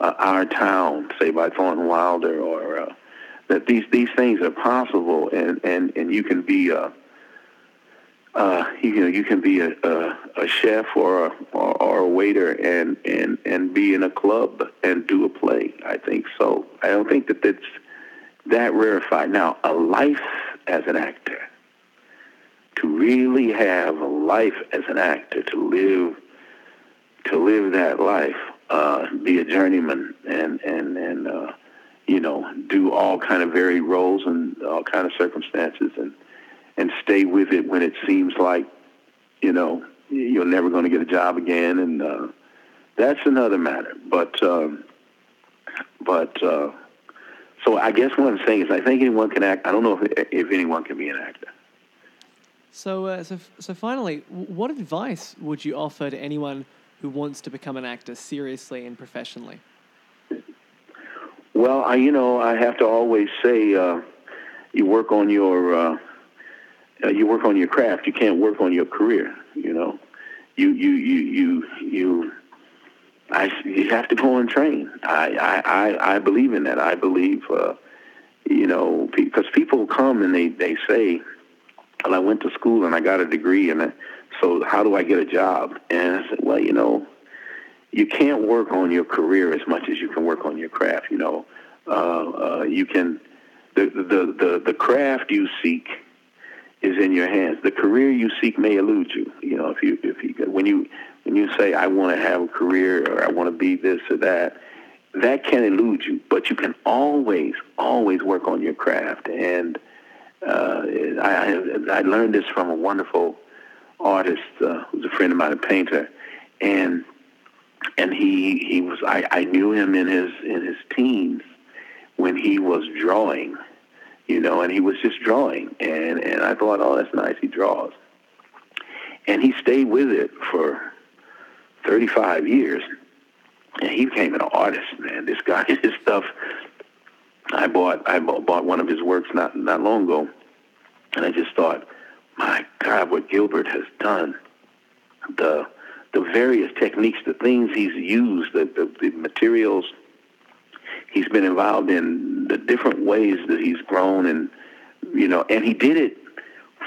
uh, our town, say by Thornton Wilder, or uh, that these these things are possible, and and and you can be a uh, you know, you can be a, a, a chef or a, or, a waiter and, and, and be in a club and do a play. I think so. I don't think that that's that rarefied. Now, a life as an actor, to really have a life as an actor, to live, to live that life, uh, be a journeyman and, and, and, uh, you know, do all kind of varied roles and all kind of circumstances and, and stay with it when it seems like, you know, you're never going to get a job again, and uh, that's another matter. But um, but uh, so I guess what I'm saying is I think anyone can act. I don't know if if anyone can be an actor. So uh, so so finally, what advice would you offer to anyone who wants to become an actor seriously and professionally? Well, I you know I have to always say uh, you work on your uh, you work on your craft. You can't work on your career. You know, you you you you you. I you have to go and train. I I I, I believe in that. I believe, uh, you know, because people come and they they say, "Well, I went to school and I got a degree, and I, so how do I get a job?" And I said, "Well, you know." You can't work on your career as much as you can work on your craft. You know, uh, uh, you can the, the the the craft you seek is in your hands. The career you seek may elude you. You know, if you if you when you when you say I want to have a career or I want to be this or that, that can elude you. But you can always always work on your craft. And uh, I I learned this from a wonderful artist uh, who's a friend of mine, a painter, and and he he was I, I knew him in his in his teens when he was drawing you know, and he was just drawing. And, and I thought, oh, that's nice. He draws. And he stayed with it for 35 years. And he became an artist, man. This guy, his stuff. I bought I bought one of his works not not long ago, and I just thought, my God, what Gilbert has done. The the various techniques, the things he's used, the, the, the materials he's been involved in the different ways that he's grown and you know and he did it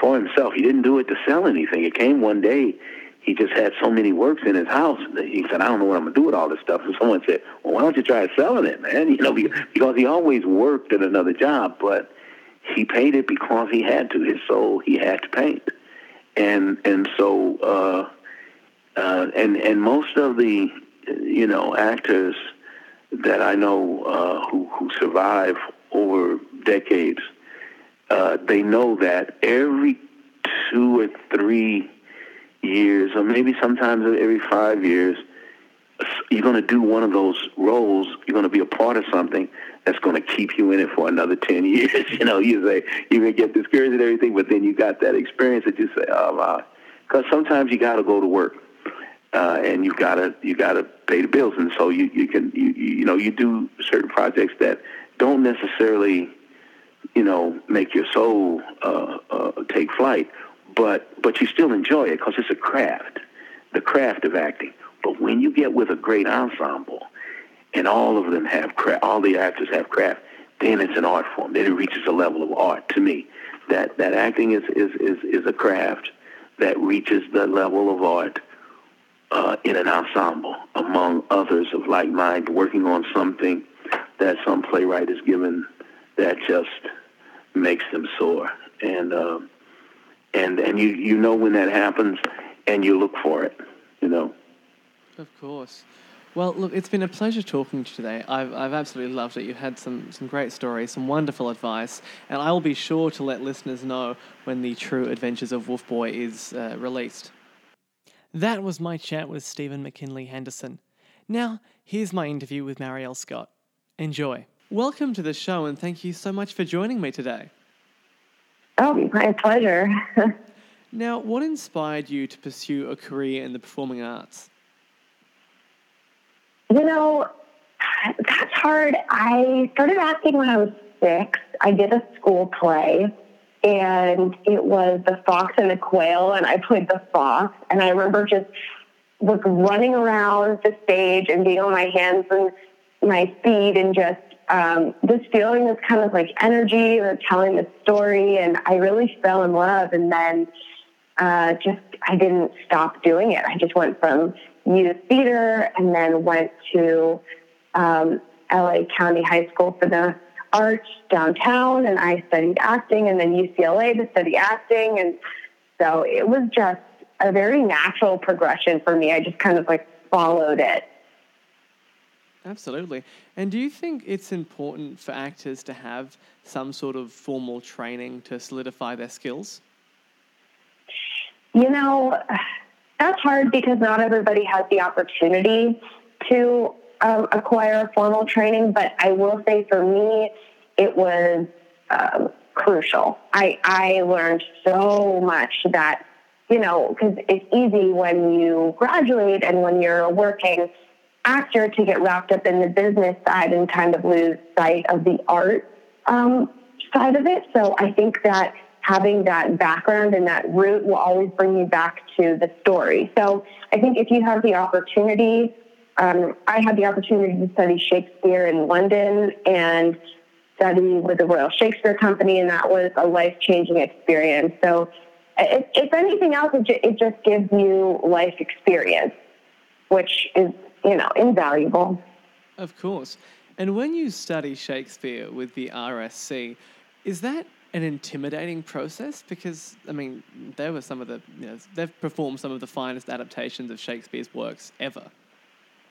for himself. He didn't do it to sell anything. It came one day. He just had so many works in his house. That he said, "I don't know what I'm gonna do with all this stuff." And someone said, "Well, why don't you try selling it, man?" You know, because he always worked at another job, but he painted because he had to. His soul, he had to paint, and and so uh, uh, and and most of the you know actors that I know uh, who who survive over decades, uh, they know that every two or three years, or maybe sometimes every five years, you're going to do one of those roles. You're going to be a part of something that's going to keep you in it for another 10 years. you know, you say, you may get discouraged and everything, but then you got that experience that you say, oh, wow. Because sometimes you got to go to work. Uh, and you gotta you gotta pay the bills, and so you you can you you know you do certain projects that don't necessarily you know make your soul uh, uh, take flight, but but you still enjoy it because it's a craft, the craft of acting. But when you get with a great ensemble, and all of them have craft, all the actors have craft, then it's an art form. Then it reaches a level of art to me. That that acting is is is, is a craft that reaches the level of art uh, in an ensemble among others of like mind, working on something that some playwright is given that just makes them soar. And uh, and and you you know when that happens, and you look for it. You know. Of course. Well, look, it's been a pleasure talking to you today. I've, I've absolutely loved it. You had some, some great stories, some wonderful advice, and I will be sure to let listeners know when the True Adventures of Wolf Boy is uh, released. That was my chat with Stephen McKinley Henderson. Now, here's my interview with Marielle Scott. Enjoy. Welcome to the show, and thank you so much for joining me today. Oh, my pleasure. now, what inspired you to pursue a career in the performing arts? You know, that's hard. I started acting when I was six. I did a school play, and it was The Fox and the Quail, and I played the fox. And I remember just like running around the stage and being on my hands and my feet, and just um, just feeling this kind of like energy or telling the story. And I really fell in love, and then uh, just I didn't stop doing it. I just went from youth theater and then went to um, LA County High School for the arts downtown and I studied acting and then UCLA to study acting. And so it was just a very natural progression for me. I just kind of like followed it. Absolutely. And do you think it's important for actors to have some sort of formal training to solidify their skills? You know, that's hard because not everybody has the opportunity to um, acquire formal training. But I will say for me, it was um, crucial. I, I learned so much that, you know, because it's easy when you graduate and when you're a working actor to get wrapped up in the business side and kind of lose sight of the art um, side of it. So I think that having that background and that root will always bring you back to the story. So I think if you have the opportunity, um, I had the opportunity to study Shakespeare in London and study with the Royal Shakespeare Company, and that was a life changing experience. So, if, if anything else, it, it just gives you life experience, which is, you know, invaluable. Of course. And when you study Shakespeare with the RSC, is that an intimidating process because I mean they were some of the you know they've performed some of the finest adaptations of Shakespeare's works ever.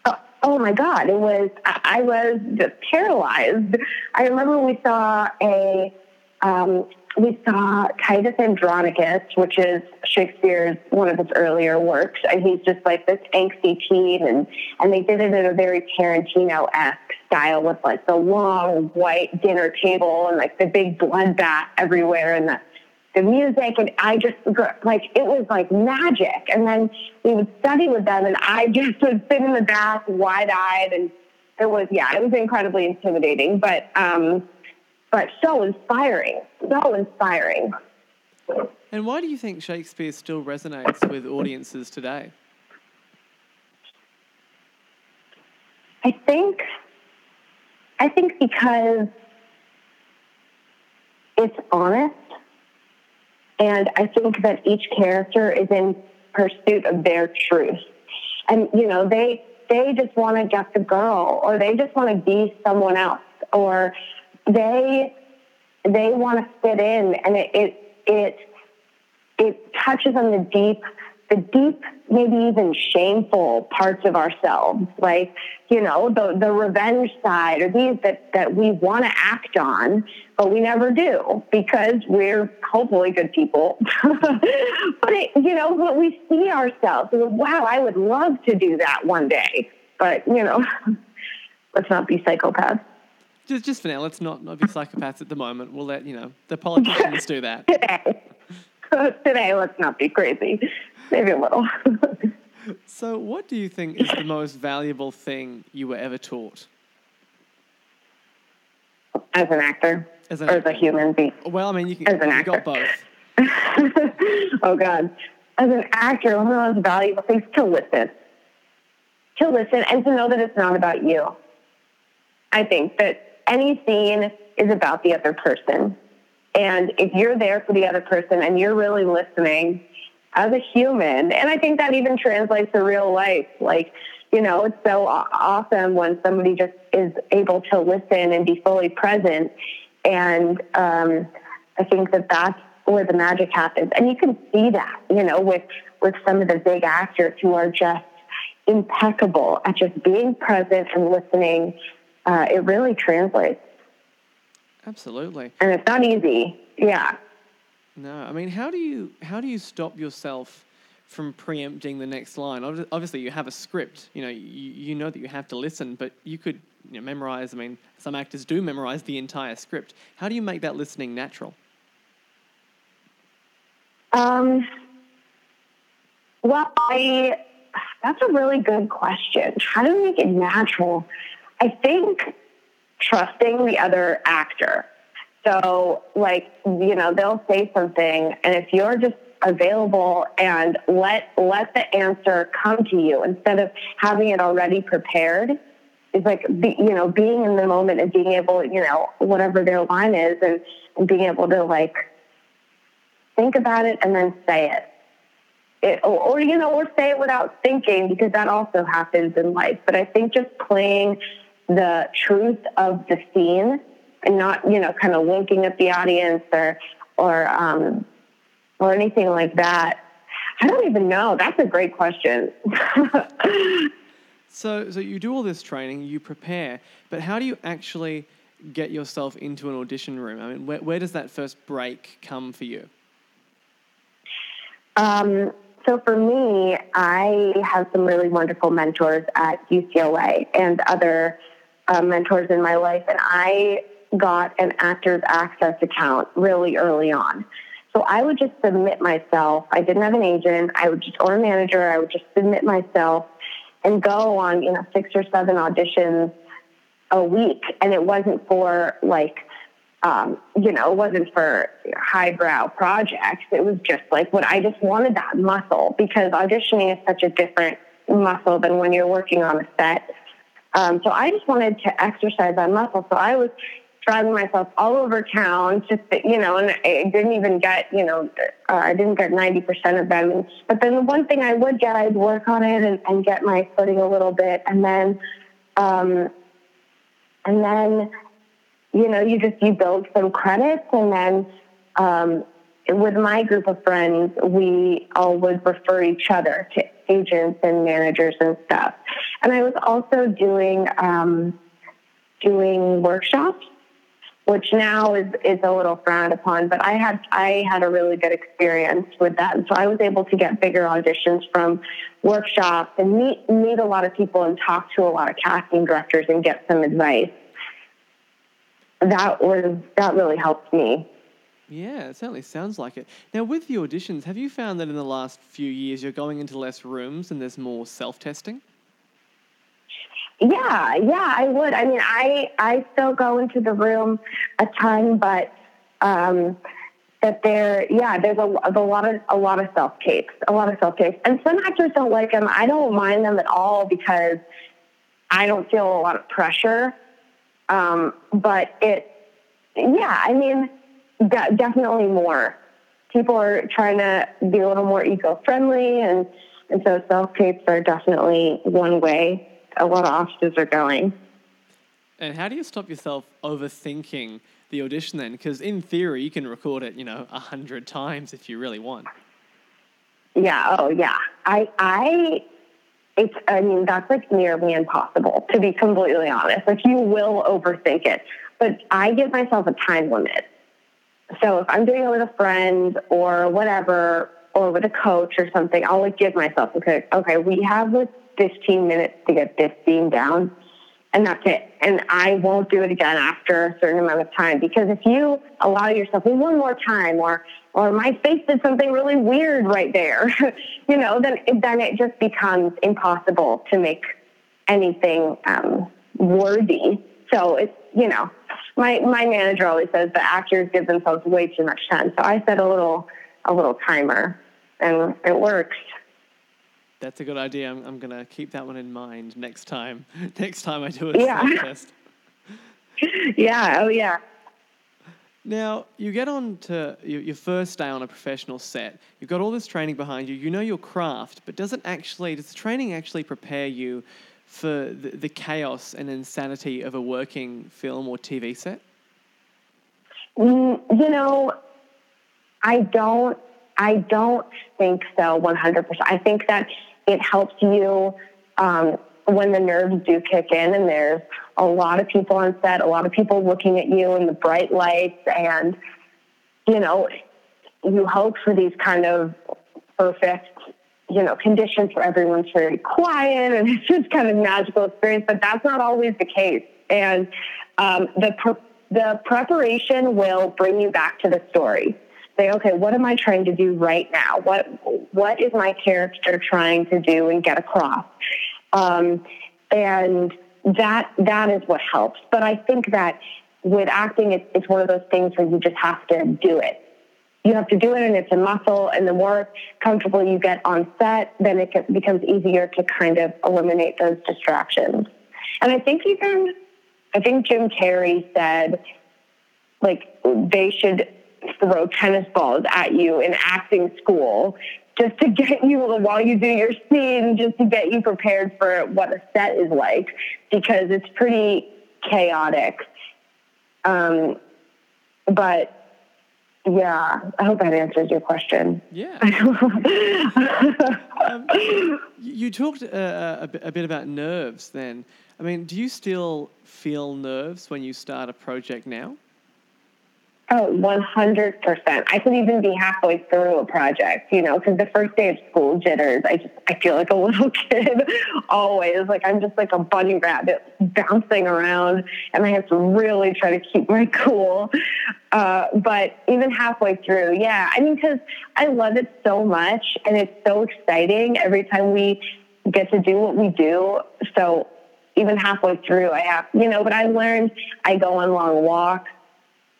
Oh, oh my God! It was I was just paralyzed. I remember we saw a um, we saw Titus Andronicus, which is Shakespeare's one of his earlier works, and he's just like this angsty teen, and and they did it in a very Tarantino esque style with like the long white dinner table and like the big bloodbath everywhere and the the music and I just like it was like magic. And then we would study with them and I just would sit in the back wide eyed and it was yeah it was incredibly intimidating but um but so inspiring so inspiring. And why do you think Shakespeare still resonates with audiences today? I think I think because it's honest And I think that each character is in pursuit of their truth. And, you know, they, they just want to get the girl or they just want to be someone else or they, they want to fit in and it, it, it, it touches on the deep the deep, maybe even shameful parts of ourselves, like, you know, the, the revenge side or these that, that we want to act on, but we never do because we're hopefully good people. but, it, you know, but we see ourselves, wow, I would love to do that one day. But, you know, let's not be psychopaths. Just, just for now, let's not, not be psychopaths at the moment. We'll let, you know, the politicians do that. Today. Today, let's not be crazy maybe a little. so, what do you think is the most valuable thing you were ever taught? As an actor, as an or actor. as a human being. Well, I mean, you can. As an you actor. got both. oh God, as an actor, one of the most valuable things to listen, to listen, and to know that it's not about you. I think that any scene is about the other person. And if you're there for the other person and you're really listening as a human. And I think that even translates to real life. Like, you know, it's so awesome when somebody just is able to listen and be fully present. And um, I think that that's where the magic happens. And you can see that, you know, with, with some of the big actors who are just impeccable at just being present and listening. Uh, it really translates. Absolutely. And it's not easy. Yeah. No, I mean, how do you how do you stop yourself from preempting the next line? Obviously, you have a script. You know, you, you know that you have to listen, but you could you know, memorize. I mean, some actors do memorize the entire script. How do you make that listening natural? Um. Well, I that's a really good question. How do we make it natural? I think trusting the other actor. So, like, you know, they'll say something, and if you're just available and let let the answer come to you instead of having it already prepared, it's like, be, you know, being in the moment and being able, you know, whatever their line is, and, and being able to like think about it and then say it. It, or, or, you know, or say it without thinking because that also happens in life. But I think just playing the truth of the scene and not you know kind of winking at the audience or or um, or anything like that. I don't even know. That's a great question. so so you do all this training, you prepare, but how do you actually get yourself into an audition room? I mean, where, where does that first break come for you? Um, so for me, I have some really wonderful mentors at UCLA and other uh, mentors in my life, and I got an actors access account really early on. So I would just submit myself. I didn't have an agent. I would just, or a manager, I would just submit myself and go on, you know, six or seven auditions a week. And it wasn't for like, um, you know, it wasn't for highbrow projects. It was just like what I just wanted that muscle because auditioning is such a different muscle than when you're working on a set. Um, so I just wanted to exercise that muscle. So I was driving myself all over town just you know and i didn't even get you know uh, i didn't get 90% of them. But then the one thing i would get i'd work on it and, and get my footing a little bit. And then um and then you know you just you build some credits. And then um with my group of friends we all would refer each other to agents and managers and stuff. And i was also doing um doing workshops which now is, is a little frowned upon. But I had I had a really good experience with that, and so I was able to get bigger auditions from workshops and meet meet a lot of people and talk to a lot of casting directors and get some advice. That was that really helped me. Yeah, it certainly sounds like it. Now, with the auditions, have you found that in the last few years you're going into less rooms and there's more self testing? Yeah, yeah, I would. I mean, I I still go into the room a ton, but um, that there, yeah, there's a, a lot of a lot of self tapes, a lot of self tapes, and some actors don't like them. I don't mind them at all because I don't feel a lot of pressure. Um, but it, yeah, I mean, de- definitely more people are trying to be a little more eco-friendly, and and so self tapes are definitely one way a lot of offices are going. And how do you stop yourself overthinking the audition then? Because in theory, you can record it, you know, a hundred times if you really want. Yeah. Oh, yeah. I, I, it's, I mean, that's like nearly impossible to be completely honest. Like you will overthink it, but I give myself a time limit. So if I'm doing it with a friend or whatever, or with a coach or something, I'll like give myself, okay, okay, we have like 15 minutes to get this scene down and that's it. And I won't do it again after a certain amount of time because if you allow yourself one more time, or or my face did something really weird right there, you know, then then it just becomes impossible to make anything um, worthy. So it's you know, my my manager always says the actors give themselves way too much time. So I set a little a little timer, and it works. That's a good idea. I'm, I'm going to keep that one in mind next time. next time I do a yeah. test. yeah. Oh, yeah. Now, you get on to your first day on a professional set. You've got all this training behind you. You know your craft, but does it actually, does the training actually prepare you for the, the chaos and insanity of a working film or TV set? Mm, you know, I don't, I don't think so 100%. I think that it helps you um, when the nerves do kick in and there's a lot of people on set, a lot of people looking at you in the bright lights, and you know, you hope for these kind of perfect, you know, conditions where everyone's very quiet and it's just kind of magical experience. But that's not always the case, and um, the the preparation will bring you back to the story say, okay, what am I trying to do right now? What what is my character trying to do and get across? Um, and that that is what helps. But I think that with acting, it's, it's one of those things where you just have to do it. You have to do it, and it's a muscle. And the more comfortable you get on set, then it becomes easier to kind of eliminate those distractions. And I think even, I think Jim Carrey said, like they should throw tennis balls at you in acting school just to get you while you do your scene, just to get you prepared for what a set is like because it's pretty chaotic. Um, but yeah, I hope that answers your question. Yeah. um, you talked uh, a, bit, a bit about nerves then. I mean, do you still feel nerves when you start a project now? Oh, 100%. I could even be halfway through a project, you know, because the first day of school jitters, I just, I feel like a little kid always. Like I'm just like a bunny rabbit bouncing around and I have to really try to keep my cool. Uh, but even halfway through, yeah, I mean, because I love it so much and it's so exciting every time we get to do what we do. So even halfway through, I have, you know, but I learned I go on long walks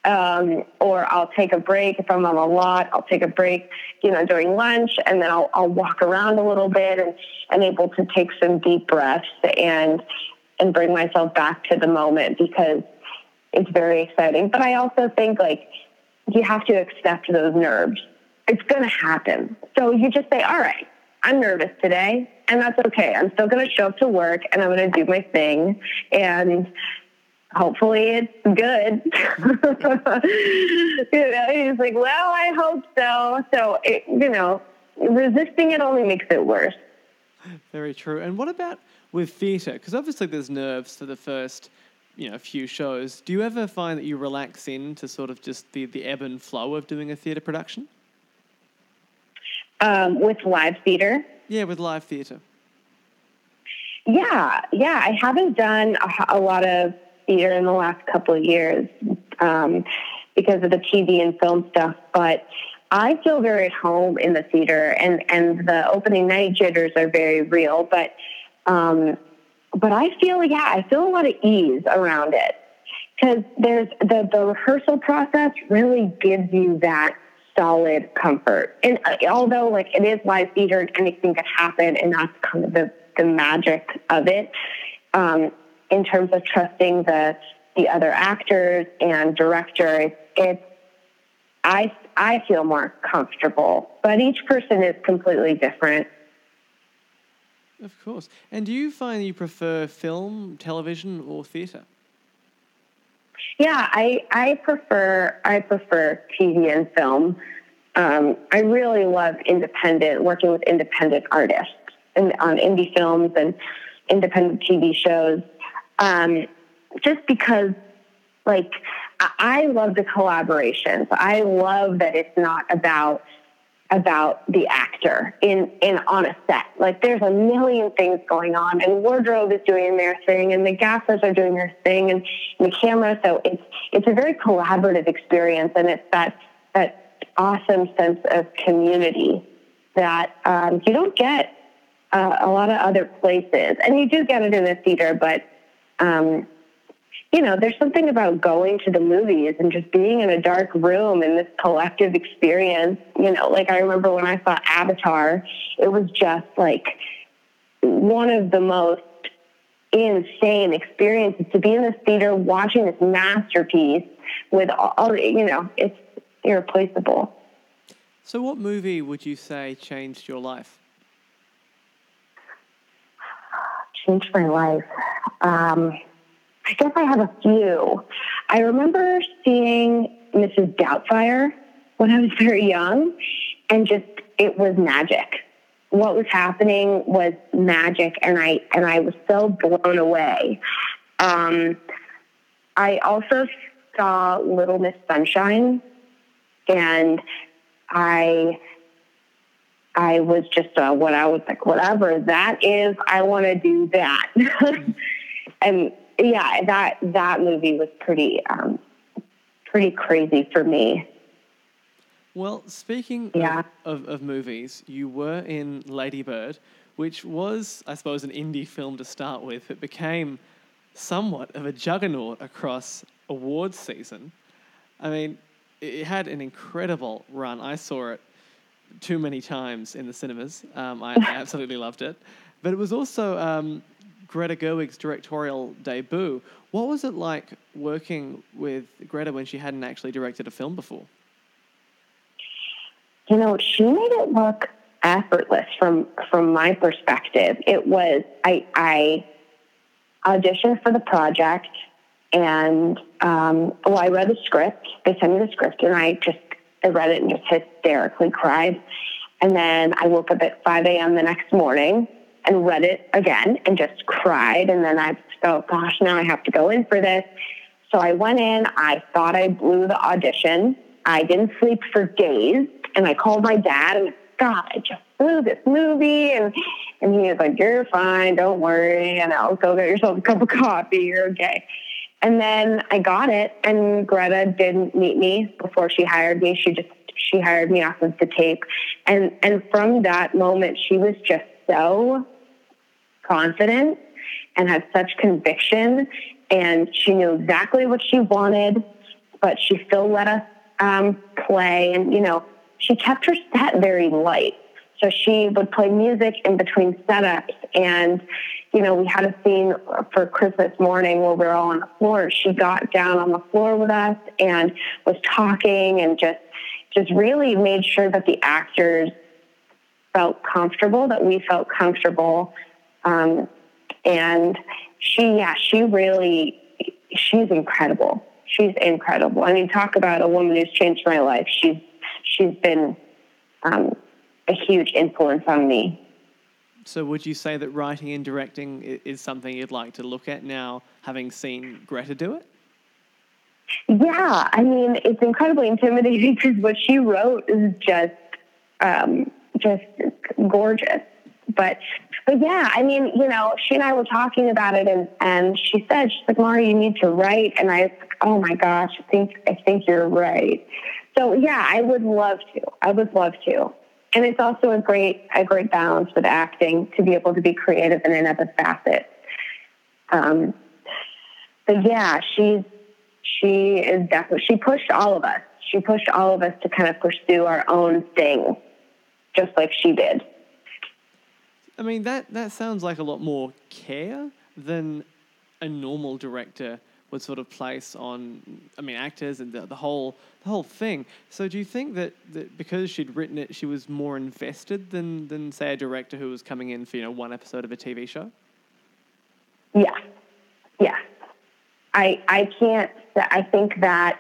um, or I'll take a break if I'm on a lot. I'll take a break, you know, during lunch, and then I'll, I'll walk around a little bit and, and able to take some deep breaths and and bring myself back to the moment because it's very exciting. But I also think like you have to accept those nerves. It's going to happen. So you just say, all right, I'm nervous today, and that's okay. I'm still going to show up to work, and I'm going to do my thing, and hopefully it's good. you know, he's like, well, I hope so. So, it, you know, resisting it only makes it worse. Very true. And what about with theatre? Because obviously there's nerves for the first, you know, few shows. Do you ever find that you relax into sort of just the, the ebb and flow of doing a theatre production? Um, with live theatre? Yeah, with live theatre. Yeah, yeah. I haven't done a, a lot of theater in the last couple of years um, because of the TV and film stuff, but I feel very at home in the theater, and and the opening night jitters are very real. But um, but I feel yeah, I feel a lot of ease around it because there's the the rehearsal process really gives you that solid comfort. And uh, although like it is live theater and anything could happen, and that's kind of the the magic of it. Um, in terms of trusting the the other actors and director, it's, it's I I feel more comfortable, but each person is completely different. Of course. And do you find you prefer film, television, or theatre? Yeah, I I prefer I prefer TV and film. Um, I really love independent working with independent artists and on indie films and independent TV shows. Um, just because, like, I, love the collaborations. I love that it's not about about the actor in in on a set. Like there's a million things going on, and wardrobe is doing their thing, and the gaffers are doing their thing, and, and the camera. So it's it's a very collaborative experience, and it's that that awesome sense of community that um, you don't get uh, a lot of other places, and you do get it in the theater, but um, you know, there's something about going to the movies and just being in a dark room and this collective experience. You know, like I remember when I saw Avatar, it was just like one of the most insane experiences to be in this theater watching this masterpiece with all, the you know, it's irreplaceable. So, what movie would you say changed your life? Changed my life. Um, I guess I have a few. I remember seeing Mrs. Doubtfire when I was very young, and just it was magic. What was happening was magic, and I and I was so blown away. Um, I also saw Little Miss Sunshine, and I I was just uh, what I was like, whatever that is, I want to do that. and yeah, that that movie was pretty um, pretty crazy for me. Well, speaking yeah. of, of, of, movies, you were in Lady Bird, which was, I suppose, an indie film to start with. It became somewhat of a juggernaut across awards season. I mean, it had an incredible run. I saw it too many times in the cinemas. Um, I, I, absolutely loved it. But it was also um, Greta Gerwig's directorial debut. What was it like working with Greta when she hadn't actually directed a film before? You know, she made it look effortless from from my perspective. It was I I auditioned for the project and um, well, I read the script. They sent me the script, and I just I read it and just hysterically cried. And then I woke up at 5 a.m. the next morning and read it again and just cried. And then I felt, gosh, now I have to go in for this. So I went in. I thought I blew the audition. I didn't sleep for days. And I called my dad and, God, I just blew this movie. And, and he was like, You're fine. Don't worry. And I'll go get yourself a cup of coffee. You're okay. And then I got it. And Greta didn't meet me before she hired me. She just she hired me off of the tape. And and from that moment she was just so confident and had such conviction and she knew exactly what she wanted but she still let us um, play and you know she kept her set very light so she would play music in between setups and you know we had a scene for christmas morning where we are all on the floor she got down on the floor with us and was talking and just just really made sure that the actors felt comfortable, that we felt comfortable. Um, and she, yeah, she really, she's incredible. She's incredible. I mean, talk about a woman who's changed my life. She's, she's been um, a huge influence on me. So, would you say that writing and directing is something you'd like to look at now, having seen Greta do it? Yeah, I mean, it's incredibly intimidating because what she wrote is just um, just gorgeous. But but yeah, I mean, you know, she and I were talking about it, and and she said she's like, Mari, you need to write, and I, oh my gosh, I think I think you're right. So yeah, I would love to. I would love to. And it's also a great a great balance with acting to be able to be creative in another facet. Um, but yeah, she's she is definitely she pushed all of us. She pushed all of us to kind of pursue our own thing just like she did. I mean, that, that sounds like a lot more care than a normal director would sort of place on, I mean, actors and the, the whole the whole thing. So do you think that, that because she'd written it, she was more invested than than say a director who was coming in for you know one episode of a TV show? Yeah, yeah. I I can't. I think that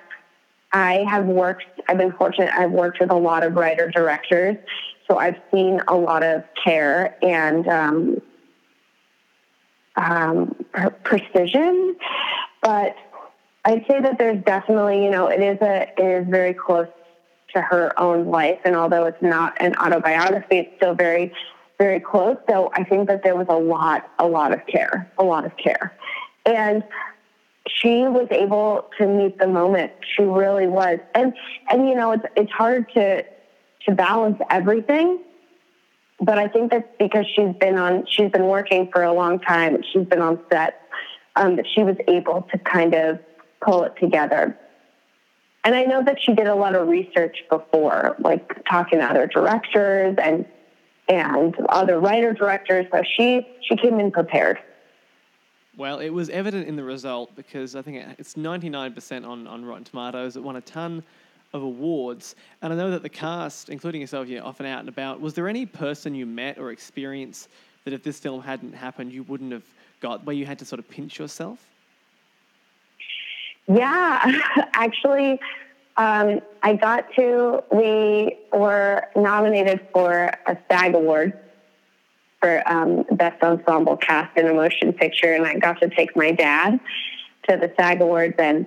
I have worked. I've been fortunate. I've worked with a lot of writer directors, so I've seen a lot of care and um, um, precision. But I'd say that there's definitely, you know, it is a it is very close to her own life, and although it's not an autobiography, it's still very very close. So I think that there was a lot a lot of care, a lot of care, and she was able to meet the moment. She really was, and and you know, it's it's hard to to balance everything but I think that's because she's been on, she's been working for a long time. She's been on set. Um, that she was able to kind of pull it together. And I know that she did a lot of research before, like talking to other directors and and other writer directors. So she she came in prepared. Well, it was evident in the result because I think it's 99% on, on Rotten Tomatoes. It won a ton of awards. And I know that the cast, including yourself, you're often out and about. Was there any person you met or experience that if this film hadn't happened, you wouldn't have got, where you had to sort of pinch yourself? Yeah, actually, um, I got to, we were nominated for a SAG award for um, Best Ensemble Cast in a Motion Picture, and I got to take my dad to the SAG Awards, and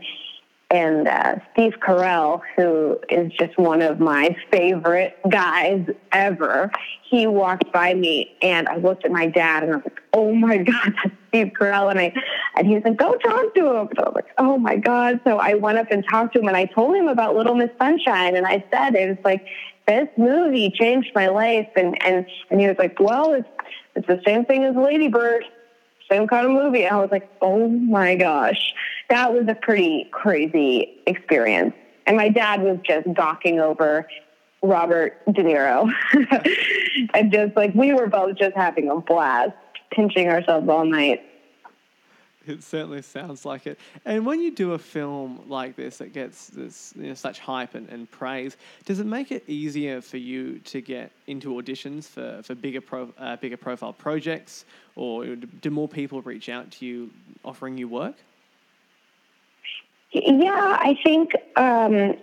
and uh, Steve Carell, who is just one of my favorite guys ever, he walked by me and I looked at my dad and I was like, "Oh my God, that's Steve Carell!" And I and he was like, "Go talk to him." So I was like, "Oh my God!" So I went up and talked to him and I told him about Little Miss Sunshine and I said it was like this movie changed my life and and and he was like, "Well, it's it's the same thing as Lady Bird." Same kind of movie. I was like, oh my gosh that was a pretty crazy experience. And my dad was just gawking over Robert De Niro. and just like we were both just having a blast, pinching ourselves all night. It certainly sounds like it. And when you do a film like this that gets this you know, such hype and, and praise, does it make it easier for you to get into auditions for, for bigger pro, uh, bigger profile projects, or do more people reach out to you offering you work? Yeah, I think um,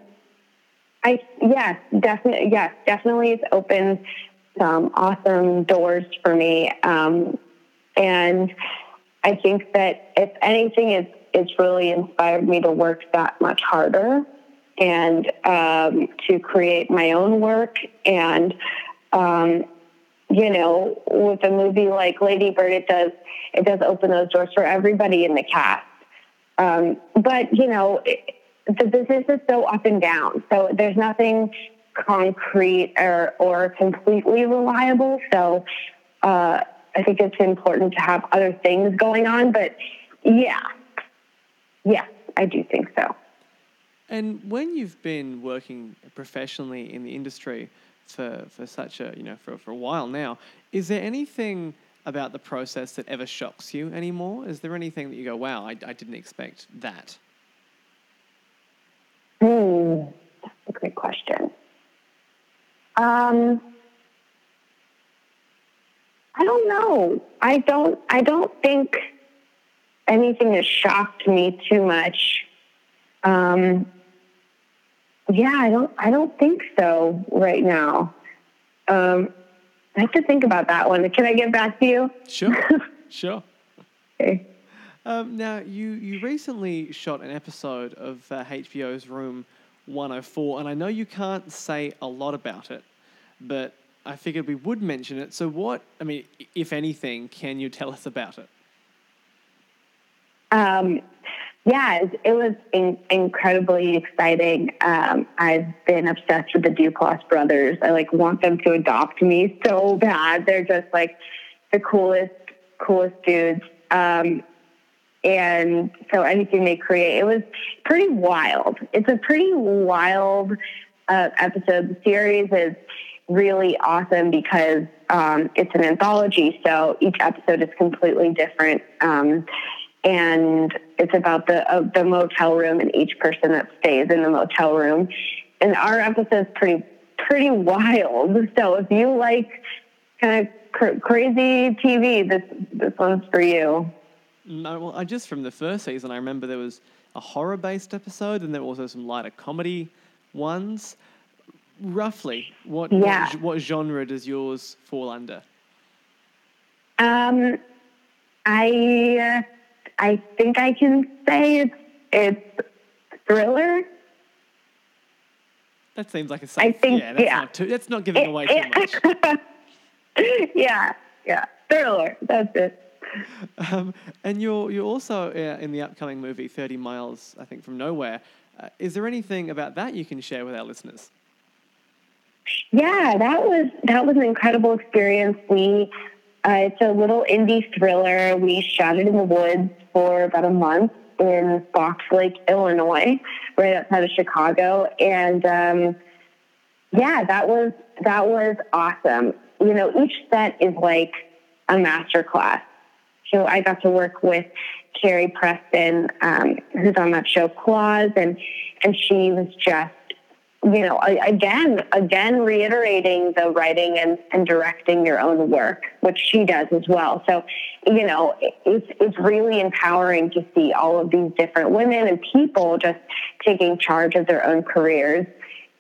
I yes, definitely yes, definitely it's opened some awesome doors for me. Um, and I think that if anything, it's it's really inspired me to work that much harder and um, to create my own work. And um, you know, with a movie like Lady Bird, it does it does open those doors for everybody in the cast. Um, but you know, it, the business is so up and down. So there's nothing concrete or or completely reliable. So uh, I think it's important to have other things going on. But yeah, yeah, I do think so. And when you've been working professionally in the industry for, for such a you know for, for a while now, is there anything about the process that ever shocks you anymore? Is there anything that you go, wow, I, I didn't expect that? Hmm, that's a great question. Um, I don't know. I don't. I don't think anything has shocked me too much. Um, yeah, I don't. I don't think so right now. Um, I have to think about that one. Can I get back to you? Sure, sure. Okay. Um, now, you, you recently shot an episode of uh, HBO's Room 104, and I know you can't say a lot about it, but I figured we would mention it. So, what, I mean, if anything, can you tell us about it? Um, yeah, it was in- incredibly exciting. Um, I've been obsessed with the Duplass brothers. I like want them to adopt me so bad. They're just like the coolest, coolest dudes. Um, and so anything they create, it was pretty wild. It's a pretty wild uh, episode. The series is really awesome because um, it's an anthology, so each episode is completely different. Um, and it's about the uh, the motel room and each person that stays in the motel room. And our episode's pretty pretty wild. So if you like kind of cr- crazy TV, this this one's for you. No, well, I just from the first season, I remember there was a horror-based episode, and there were also some lighter comedy ones. Roughly, what Yeah. what, what genre does yours fall under? Um, I uh, I think I can say it's it's thriller. That seems like a safe. I think- yeah, that's yeah. not too. That's not giving away too much. yeah, yeah, thriller. That's it. Um, and you're you're also uh, in the upcoming movie Thirty Miles, I think, from Nowhere. Uh, is there anything about that you can share with our listeners? Yeah, that was that was an incredible experience. We uh, it's a little indie thriller. We shot it in the woods for about a month in Fox Lake, Illinois, right outside of Chicago, and um, yeah, that was that was awesome. You know, each set is like a master class. So I got to work with Carrie Preston, um, who's on that show Claws, and and she was just you know, again, again, reiterating the writing and, and directing your own work, which she does as well. So, you know, it's, it's really empowering to see all of these different women and people just taking charge of their own careers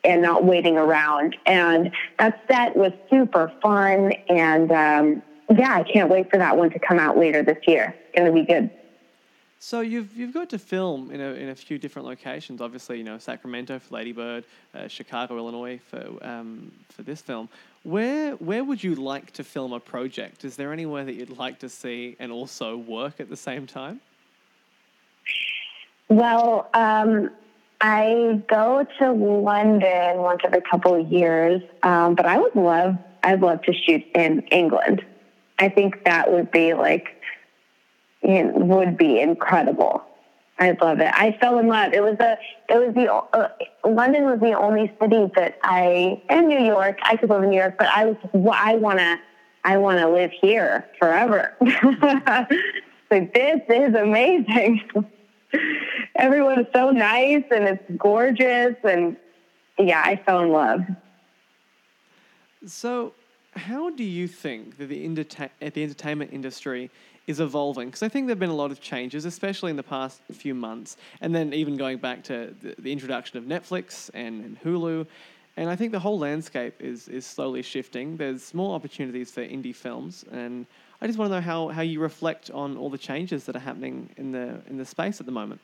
and not waiting around. And that set was super fun. And, um, yeah, I can't wait for that one to come out later this year. It's going to be good. So you've you've got to film in a in a few different locations. Obviously, you know Sacramento for Lady Bird, uh, Chicago, Illinois for um, for this film. Where where would you like to film a project? Is there anywhere that you'd like to see and also work at the same time? Well, um, I go to London once every couple of years, um, but I would love, I'd love to shoot in England. I think that would be like, know, would be incredible. I'd love it. I fell in love. It was a, it was the, uh, London was the only city that I, and New York, I could live in New York, but I was, I want to, I want to live here forever. like this is amazing. Everyone is so nice and it's gorgeous and yeah, I fell in love. So, how do you think that the, the entertainment industry is evolving? Because I think there have been a lot of changes, especially in the past few months, and then even going back to the, the introduction of Netflix and, and Hulu. And I think the whole landscape is, is slowly shifting. There's more opportunities for indie films, and I just want to know how, how you reflect on all the changes that are happening in the in the space at the moment.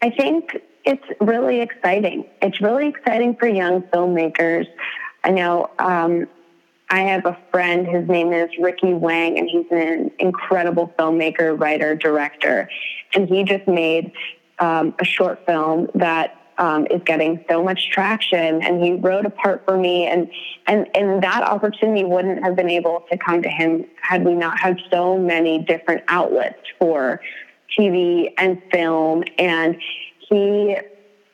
I think it's really exciting. It's really exciting for young filmmakers. I know um, I have a friend, his name is Ricky Wang, and he's an incredible filmmaker, writer, director. And he just made um, a short film that um, is getting so much traction. And he wrote a part for me, and, and, and that opportunity wouldn't have been able to come to him had we not had so many different outlets for TV and film. And he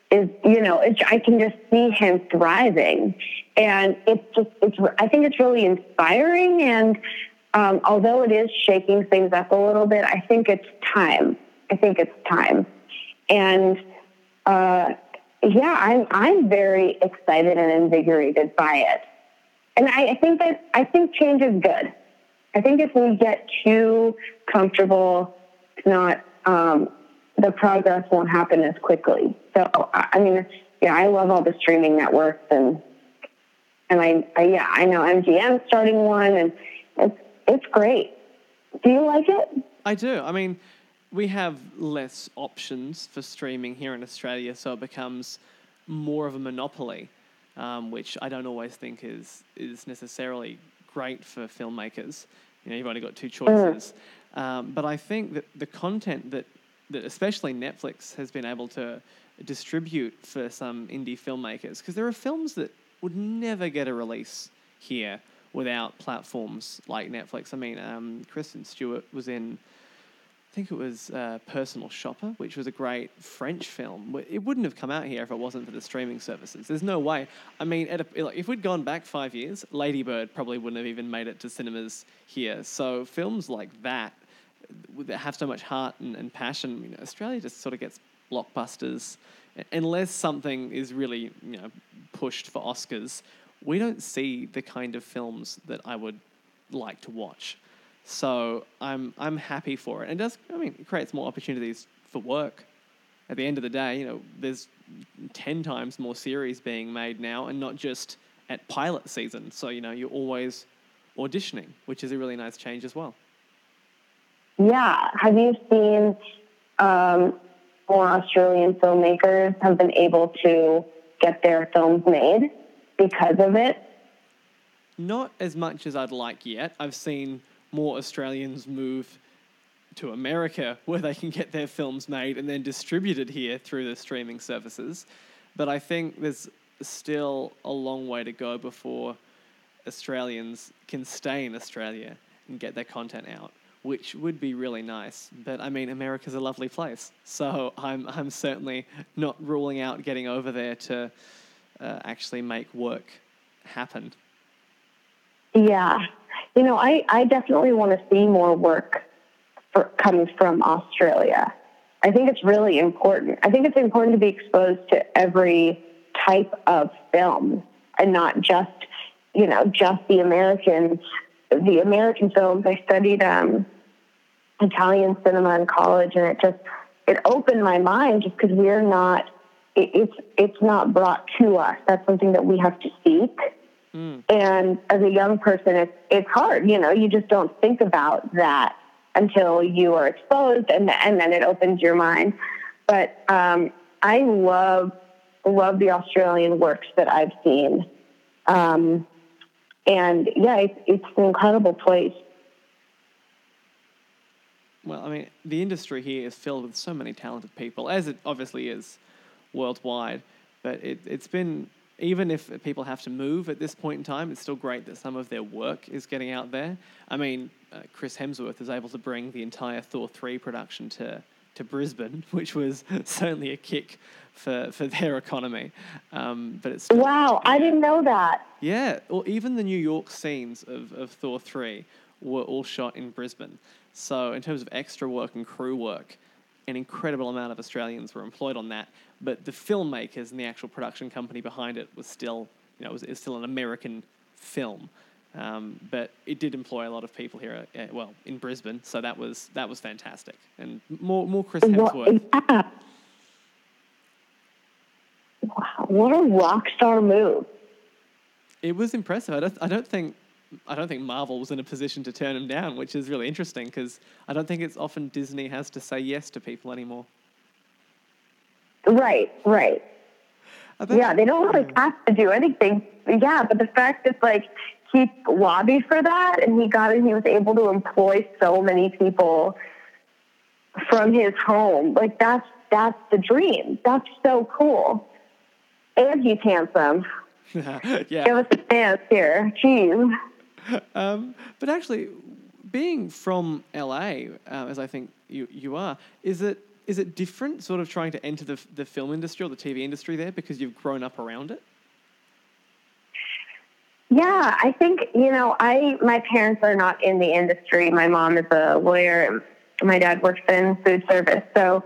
is, you know, I can just see him thriving. And it's just, it's, I think it's really inspiring. And um, although it is shaking things up a little bit, I think it's time. I think it's time. And uh, yeah, I'm, I'm very excited and invigorated by it. And I, I think that, I think change is good. I think if we get too comfortable, it's not, um, the progress won't happen as quickly. So, I mean, yeah, I love all the streaming networks and, and I, I yeah, I know MGM starting one and it's, it's great. Do you like it? I do. I mean, we have less options for streaming here in Australia, so it becomes more of a monopoly, um, which I don't always think is is necessarily great for filmmakers. You know, you've only got two choices. Um, but I think that the content that that especially Netflix has been able to distribute for some indie filmmakers, because there are films that would never get a release here without platforms like Netflix. I mean, um, Kristen Stewart was in, I think it was uh, Personal Shopper, which was a great French film. It wouldn't have come out here if it wasn't for the streaming services. There's no way. I mean, a, if we'd gone back five years, Lady Bird probably wouldn't have even made it to cinemas here. So films like that that have so much heart and, and passion. Australia just sort of gets blockbusters unless something is really you know pushed for Oscars. We don't see the kind of films that I would like to watch. So I'm I'm happy for it. And it does I mean it creates more opportunities for work. At the end of the day, you know, there's ten times more series being made now and not just at pilot season. So, you know, you're always auditioning, which is a really nice change as well. Yeah. Have you seen um, more Australian filmmakers have been able to get their films made because of it? Not as much as I'd like yet. I've seen more Australians move to America where they can get their films made and then distributed here through the streaming services. But I think there's still a long way to go before Australians can stay in Australia and get their content out, which would be really nice. But I mean, America's a lovely place, so I'm I'm certainly not ruling out getting over there to uh, actually make work happen. Yeah, you know, I I definitely want to see more work for, coming from Australia. I think it's really important. I think it's important to be exposed to every type of film and not just, you know, just the American, the American films. I studied um, Italian cinema in college, and it just it opened my mind just because we're not. It, it's it's not brought to us. That's something that we have to seek. Mm. And as a young person, it's it's hard. You know, you just don't think about that until you are exposed, and and then it opens your mind. But um, I love love the Australian works that I've seen. Um, and yeah, it's, it's an incredible place. Well, I mean, the industry here is filled with so many talented people, as it obviously is worldwide. But it, it's been, even if people have to move at this point in time, it's still great that some of their work is getting out there. I mean, uh, Chris Hemsworth is able to bring the entire Thor 3 production to, to Brisbane, which was certainly a kick for, for their economy. Um, but it's wow, I didn't know that. Yeah, or even the New York scenes of, of Thor three were all shot in Brisbane. So in terms of extra work and crew work, an incredible amount of Australians were employed on that. But the filmmakers and the actual production company behind it was still, you know, it was, it was still an American film. Um, but it did employ a lot of people here, uh, well, in Brisbane. So that was that was fantastic, and more more Chris Hemsworth. Wow, what a rock star move! It was impressive. I don't, I don't think I don't think Marvel was in a position to turn him down, which is really interesting because I don't think it's often Disney has to say yes to people anymore. Right, right. Yeah, they don't really have to do anything. Yeah, but the fact is, like, he lobbied for that, and he got it. He was able to employ so many people from his home. Like, that's that's the dream. That's so cool and he's handsome. yeah. Give us a chance here. Jeez. Um, but actually, being from LA, uh, as I think you, you are, is it is it different, sort of trying to enter the the film industry or the TV industry there because you've grown up around it? Yeah, I think you know, I my parents are not in the industry. My mom is a lawyer. My dad works in food service, so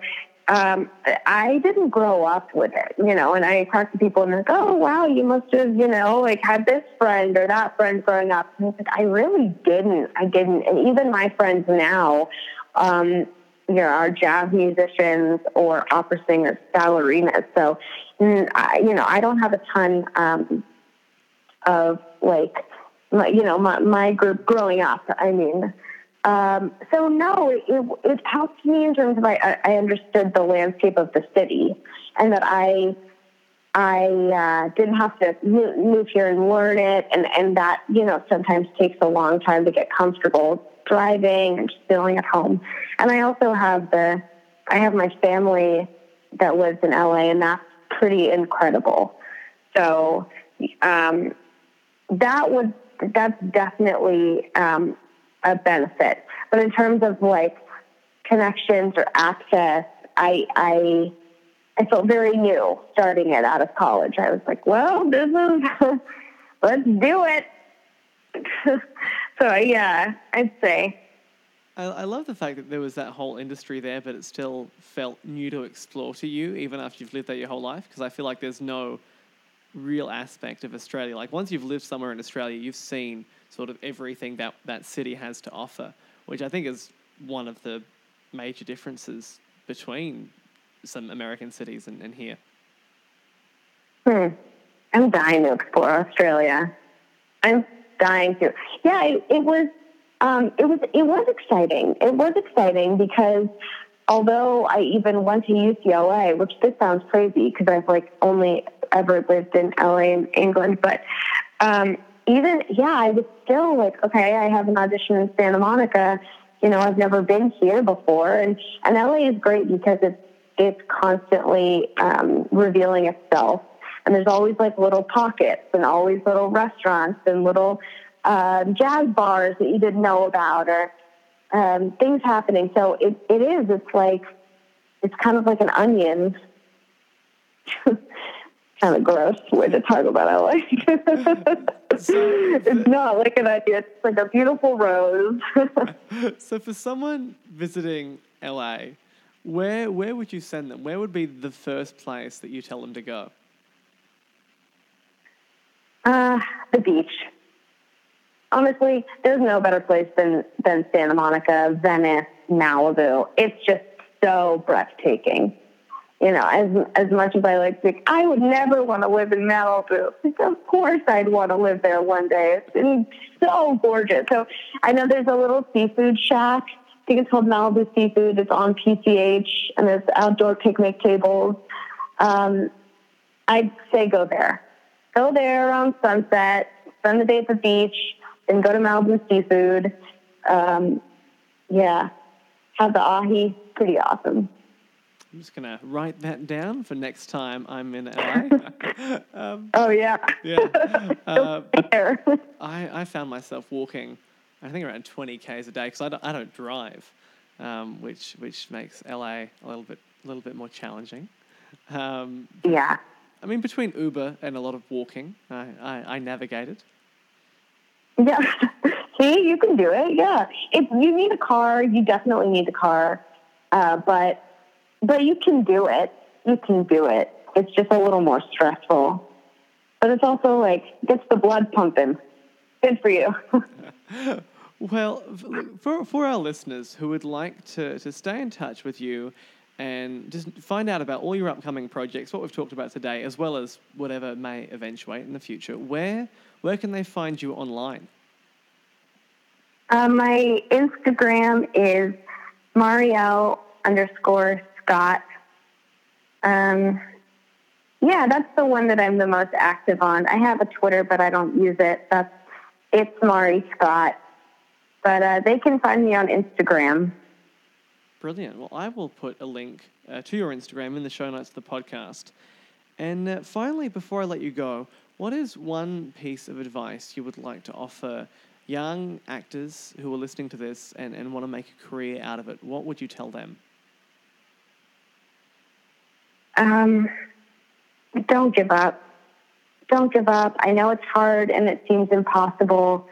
um, I didn't grow up with it, you know, and I talk to people and they're like, oh, wow, you must have, you know, like had this friend or that friend growing up. And I was like, I really didn't. I didn't. And even my friends now, um, you know, are jazz musicians or opera singers, ballerinas. So, mm, you know, I don't have a ton um, of like, my, you know, my, my group growing up. I mean, um, so no, it, it helped me in terms of I, I understood the landscape of the city, and that I I uh, didn't have to move here and learn it, and and that you know sometimes takes a long time to get comfortable driving and just feeling at home. And I also have the I have my family that lives in LA, and that's pretty incredible. So um, that would that's definitely um, a benefit. But in terms of like connections or access, I I I felt very new starting it out of college. I was like, well, this is let's do it. so yeah, I'd say. I, I love the fact that there was that whole industry there, but it still felt new to explore to you, even after you've lived there your whole life. Because I feel like there's no real aspect of Australia. Like once you've lived somewhere in Australia, you've seen sort of everything that that city has to offer, which I think is one of the major differences between some American cities and, and here. Hmm. I'm dying to explore Australia. I'm dying to. Yeah, it, it was. Um, it was. It was exciting. It was exciting because although I even went to UCLA, which this sounds crazy because I've like only ever lived in LA in England, but um, even yeah, I was still like, okay, I have an audition in Santa Monica. You know, I've never been here before, and and LA is great because it's it's constantly um, revealing itself, and there's always like little pockets and always little restaurants and little uh, jazz bars that you didn't know about or um, things happening. So it, it is. It's like it's kind of like an onion. kind of gross way to talk about LA. it's not like an idea. It's like a beautiful rose. so for someone visiting LA, where where would you send them? Where would be the first place that you tell them to go? Uh, the beach honestly, there's no better place than than Santa Monica, Venice, Malibu. It's just so breathtaking. You know, as as much as I like to, I would never want to live in Malibu. Of course, I'd want to live there one day. It's been so gorgeous. So I know there's a little seafood shack. I think it's called Malibu Seafood. It's on PCH, and there's outdoor picnic tables. Um, I'd say go there. Go there around sunset. Spend the day at the beach and go to Malibu Seafood. Um, yeah, have the ahi. Pretty awesome. I'm just gonna write that down for next time I'm in LA. um, oh yeah. Yeah. Uh, I I found myself walking, I think around 20 k's a day because I don't, I don't drive, um, which which makes LA a little bit a little bit more challenging. Um, yeah. I mean, between Uber and a lot of walking, I, I, I navigated. Yeah. See, you can do it. Yeah. If you need a car, you definitely need a car. Uh, but but you can do it. You can do it. It's just a little more stressful. But it's also like gets the blood pumping. Good for you. well, for for our listeners who would like to, to stay in touch with you and just find out about all your upcoming projects, what we've talked about today, as well as whatever may eventuate in the future, where where can they find you online? Uh, my Instagram is Marielle underscore Scott. Um, yeah, that's the one that I'm the most active on. I have a Twitter, but I don't use it. That's it's Mari Scott. But uh, they can find me on Instagram. Brilliant. Well, I will put a link uh, to your Instagram in the show notes of the podcast. And uh, finally, before I let you go, what is one piece of advice you would like to offer young actors who are listening to this and, and want to make a career out of it? What would you tell them? Um, don't give up. Don't give up. I know it's hard and it seems impossible,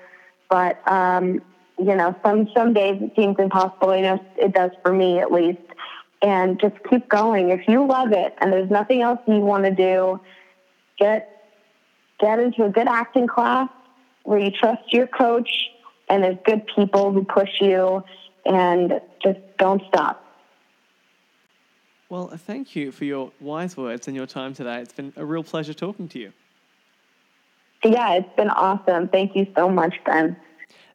but um, you know, some some days it seems impossible. You know, it does for me at least. And just keep going. If you love it and there's nothing else you want to do, get get into a good acting class where you trust your coach and there's good people who push you and just don't stop. Well, thank you for your wise words and your time today. It's been a real pleasure talking to you. Yeah, it's been awesome. Thank you so much, Ben.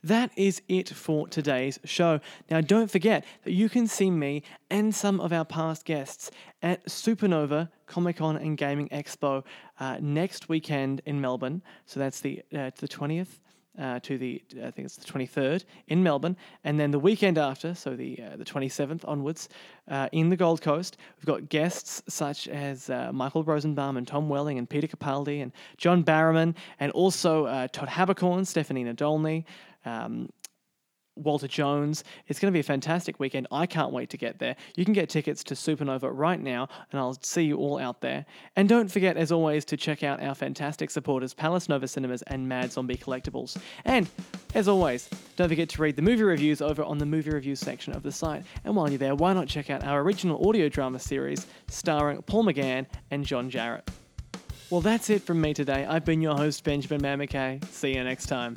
That is it for today's show. Now, don't forget that you can see me and some of our past guests at Supanova Comic Con and Gaming Expo uh, next weekend in Melbourne. So that's the uh, the twentieth. Uh, to the I think it's the 23rd in Melbourne, and then the weekend after, so the uh, the 27th onwards, uh, in the Gold Coast, we've got guests such as uh, Michael Rosenbaum and Tom Welling and Peter Capaldi and John Barrowman, and also uh, Todd Haberkorn, Stephanie Nadolny, um, Walter Jones. It's going to be a fantastic weekend. I can't wait to get there. You can get tickets to Supanova right now, and I'll see you all out there. And don't forget, as always, to check out our fantastic supporters, Palace Nova Cinemas and Mad Zombie Collectables. And as always, don't forget to read the movie reviews over on the movie reviews section of the site. And while you're there, why not check out our original audio drama series starring Paul McGann and John Jarratt? Well, that's it from me today. I've been your host, Benjamin Mackay. See you next time.